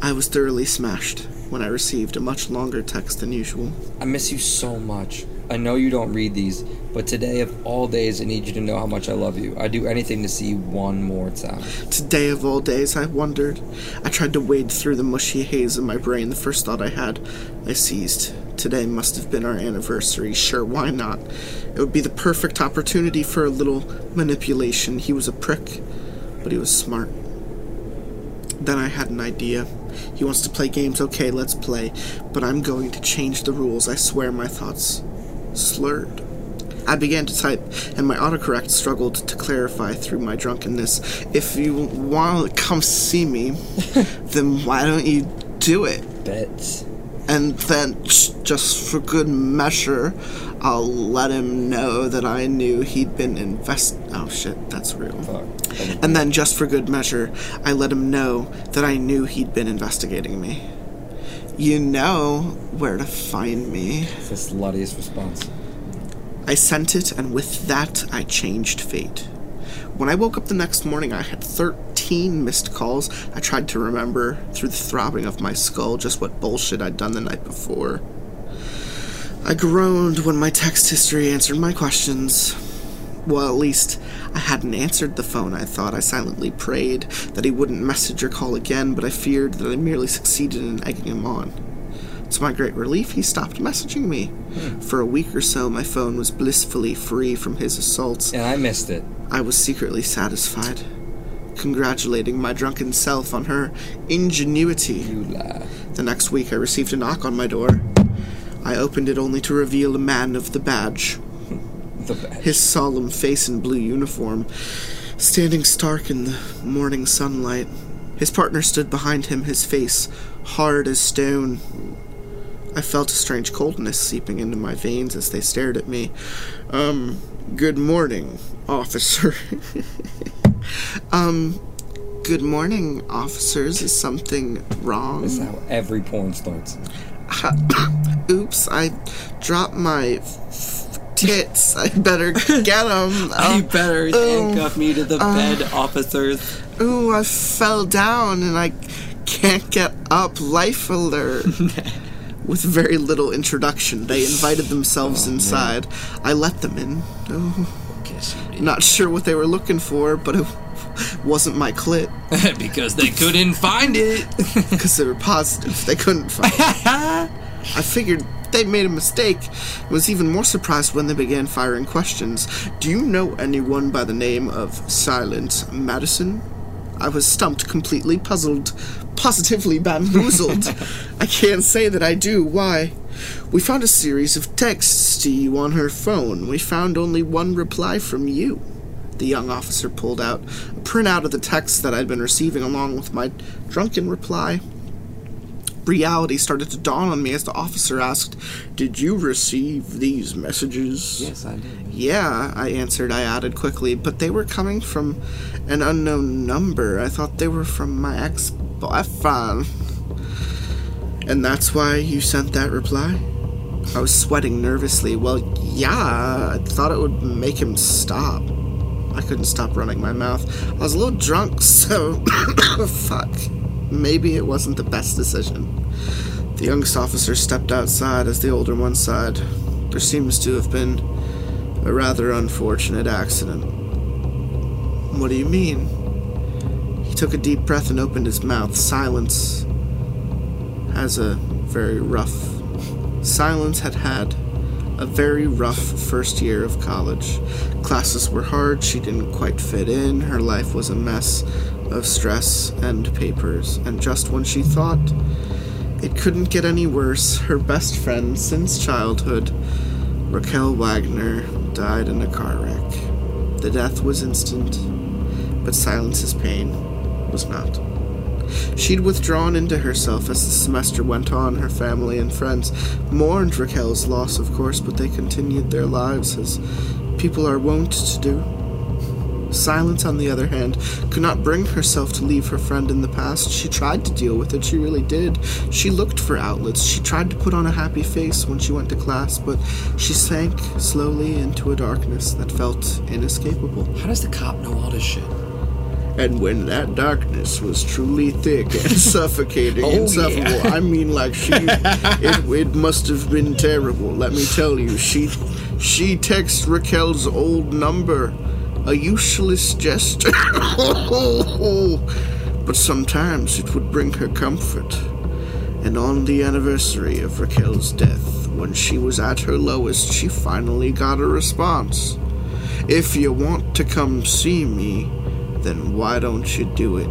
I was thoroughly smashed when I received a much longer text than usual. I miss you so much. I know you don't read these, but today of all days, I need you to know how much I love you. I'd do anything to see you one more time. Today of all days, I wondered. I tried to wade through the mushy haze in my brain. The first thought I had, I seized. Today must have been our anniversary. Sure, why not? It would be the perfect opportunity for a little manipulation. He was a prick, but he was smart. Then I had an idea. He wants to play games, okay, let's play. But I'm going to change the rules. I swear my thoughts slurred. I began to type, and my autocorrect struggled to clarify through my drunkenness. If you want to come see me, then why don't you do it? Bet. And then, just for good measure, I'll let him know that I knew he'd been invest. Oh shit, that's real. Fuck. And then, just for good measure, I let him know that I knew he'd been investigating me. You know where to find me. It's the sluttiest response. I sent it, and with that, I changed fate. When I woke up the next morning, I had 13 missed calls. I tried to remember through the throbbing of my skull just what bullshit I'd done the night before. I groaned when my text history answered my questions. Well, at least I hadn't answered the phone. I thought I silently prayed that he wouldn't message or call again, but I feared that I merely succeeded in egging him on. To my great relief, he stopped messaging me. Hmm. For a week or so, my phone was blissfully free from his assaults. And I missed it. I was secretly satisfied, congratulating my drunken self on her ingenuity. You laugh. The next week, I received a knock on my door. I opened it only to reveal a man of the badge, The best. his solemn face and blue uniform, standing stark in the morning sunlight. His partner stood behind him, his face hard as stone. I felt a strange coldness seeping into my veins as they stared at me. Um, good morning, officer. um, good morning, officers. Is something wrong? This is how every porn starts. Oops, I dropped my tits. I better get them. you oh, better handcuff me to the uh, bed, officers. Ooh, I fell down and I can't get up. Life alert. With very little introduction, they invited themselves oh, inside. I let them in. Oh, Guess you did. not sure what they were looking for, but it wasn't my clit because they couldn't find it. because they were positive. They couldn't find it. I figured they made a mistake. Was even more surprised when they began firing questions. Do you know anyone by the name of Silent Madison? I was stumped, completely puzzled, positively bamboozled. I can't say that I do. Why? We found a series of texts to you on her phone. We found only one reply from you. The young officer pulled out a printout of the text that I'd been receiving along with my drunken reply reality started to dawn on me as the officer asked, Did you receive these messages? Yes, I did. Yeah, I answered, I added quickly, but they were coming from an unknown number. I thought they were from my ex boyfriend. And that's why you sent that reply? I was sweating nervously. Well, yeah, I thought it would make him stop. I couldn't stop running my mouth. I was a little drunk, so. fuck. Maybe it wasn't the best decision. The youngest officer stepped outside as the older one sighed. There seems to have been a rather unfortunate accident. What do you mean? He took a deep breath and opened his mouth. Silence has a very rough. Silence had had a very rough first year of college. Classes were hard, she didn't quite fit in, her life was a mess of stress and papers, and just when she thought it couldn't get any worse, her best friend since childhood, Raquel Wagner, died in a car wreck. The death was instant, but Silence's pain was not. She'd withdrawn into herself as the semester went on. Her family and friends mourned Raquel's loss, of course, but they continued their lives as people are wont to do. Silence, on the other hand, could not bring herself to leave her friend in the past. She tried to deal with it, she really did. She looked for outlets. She tried to put on a happy face when she went to class, but she sank slowly into a darkness that felt inescapable. How does the cop know all this shit? And when that darkness was truly thick and suffocating, Oh, insufferable, yeah. I mean, like she, it, it must have been terrible. Let me tell you, she, she texts Raquel's old number, a useless gesture, but sometimes it would bring her comfort. And on the anniversary of Raquel's death, when she was at her lowest, she finally got a response. If you want to come see me, then why don't you do it?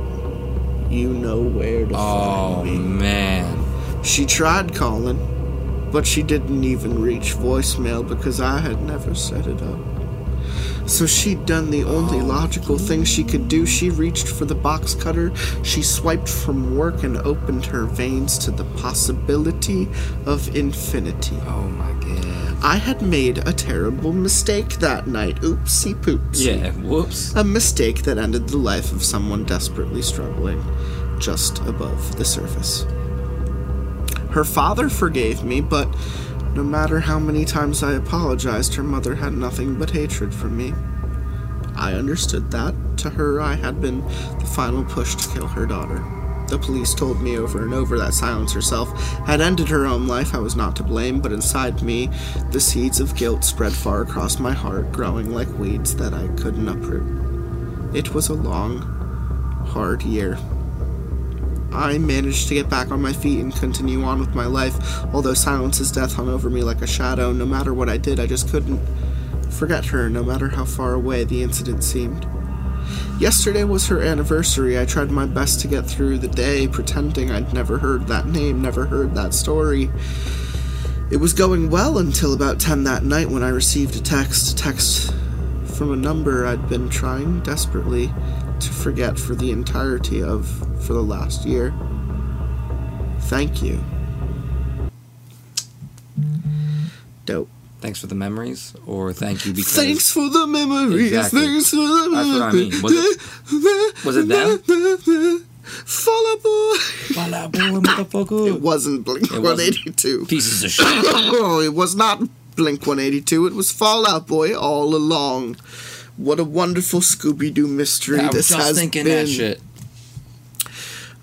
You know where to Oh find me. Oh, man. She tried calling, but she didn't even reach voicemail because I had never set it up. So she'd done the only oh. logical thing she could do. She reached for the box cutter, she swiped from work and opened her veins to the possibility of infinity. Oh my god. I had made a terrible mistake that night. Oopsie poopsie. Yeah. Whoops. A mistake that ended the life of someone desperately struggling just above the surface. Her father forgave me, but no matter how many times I apologized, her mother had nothing but hatred for me. I understood that. To her, I had been the final push to kill her daughter. The police told me over and over that Silence herself had ended her own life. I was not to blame, but inside me, the seeds of guilt spread far across my heart, growing like weeds that I couldn't uproot. It was a long, hard year. I managed to get back on my feet and continue on with my life, although Silence's death hung over me like a shadow. No matter what I did, I just couldn't forget her, no matter how far away the incident seemed. Yesterday was her anniversary. I tried my best to get through the day, pretending I'd never heard that name, never heard that story. It was going well until about 10 that night when I received a text, a text from a number I'd been trying desperately to forget for the entirety of for the last year. Thank you. Dope. Thanks for the memories, or thank you because Thanks for the memories. Exactly. Thanks for the That's what I mean. Was it, was it them? Fall Out Boy. Fall Out Boy, motherfucker. It wasn't Blink It wasn't. 182. Pieces of shit. Oh, it was not Blink 182. It was Fall Out Boy all along. What a wonderful Scooby Doo mystery I was this just has thinking been. that shit.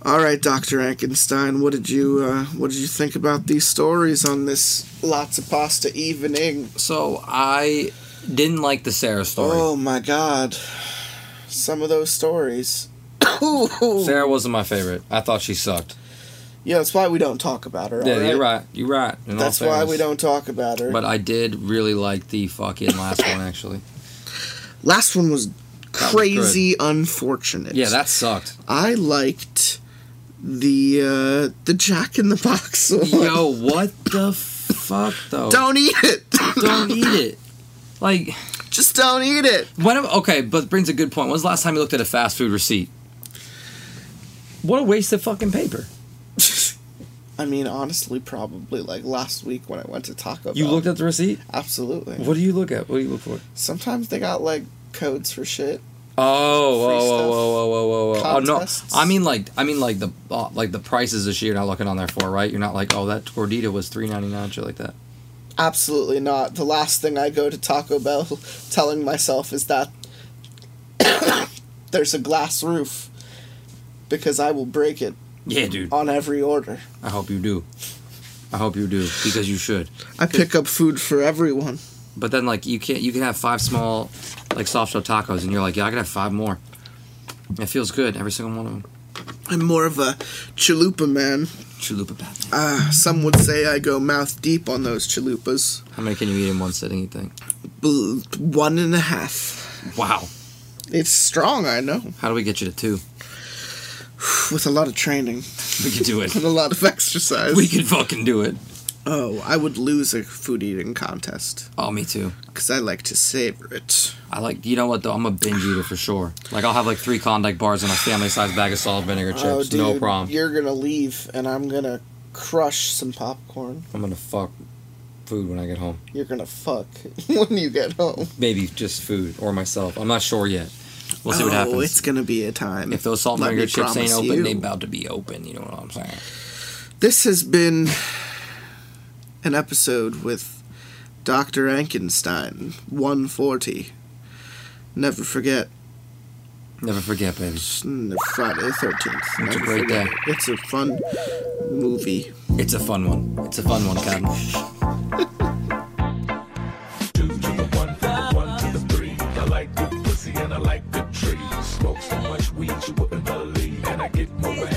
All right, Doctor Enkenstein, what did you uh, what did you think about these stories on this lots of pasta evening? So I didn't like the Sarah story. Oh my God, some of those stories. Sarah wasn't my favorite. I thought she sucked. Yeah, that's why we don't talk about her. Yeah, you're right. You're right. That's why we don't talk about her. But I did really like the fucking last one actually. Last one was was crazy unfortunate. Yeah, that sucked. I liked the uh the Jack in the Box one. Yo, what the fuck though? Don't eat it. Don't eat it. Like Just don't eat it. when? Okay, but brings a good point. When was the last time you looked at a fast food receipt? What a waste of fucking paper. I mean, honestly, probably like last week when I went to Taco Bell. You looked at the receipt. Absolutely. What do you look at? What do you look for? Sometimes they got like codes for shit. Oh, Free whoa, whoa, stuff. whoa, whoa, whoa, whoa, whoa! Oh no, I mean like, I mean like the uh, like the prices of shit you're not looking on there for, right? You're not like, oh, that gordita was three ninety nine, shit like that. Absolutely not. The last thing I go to Taco Bell telling myself is that there's a glass roof because I will break it Yeah, dude. on every order. I hope you do. I hope you do because you should. I pick up food for everyone. But then like you can't, you can have five small, like soft shell tacos, and you're like, yeah, I can have five more. It feels good, every single one of them. I'm more of a chalupa man. Chalupa pat. Uh, some would say I go mouth deep on those chalupas. How many can you eat in one sitting? You think? One and a half. Wow. It's strong, I know. How do we get you to two? With a lot of training We can do it. and a lot of exercise. we can fucking do it. Oh, I would lose a food eating contest Oh, me too. because I like to savor it. I like, you know what though? I'm a binge eater for sure. Like I'll have like three Klondike bars and a family size bag of salt vinegar oh, chips. oh, dude, no problem. You're gonna leave, and I'm gonna crush some popcorn. I'm gonna fuck food when I get home. You're gonna fuck when you get home. Maybe just food or myself. I'm not sure yet. We'll see what oh, happens. oh, it's gonna be a time. If those salt Let vinegar chips ain't open, you. they about to be open. You know what I'm saying? This has been an episode with Dr. Enkenstein, 140. Never forget, Never forget, baby. Friday the 13th. It's a great forget. day. It's a fun movie. It's a fun one. It's a fun one, Captain. Two to the one, one to the three. I like good pussy and I like good trees. Smoke so much weed you wouldn't believe, and I get more ass than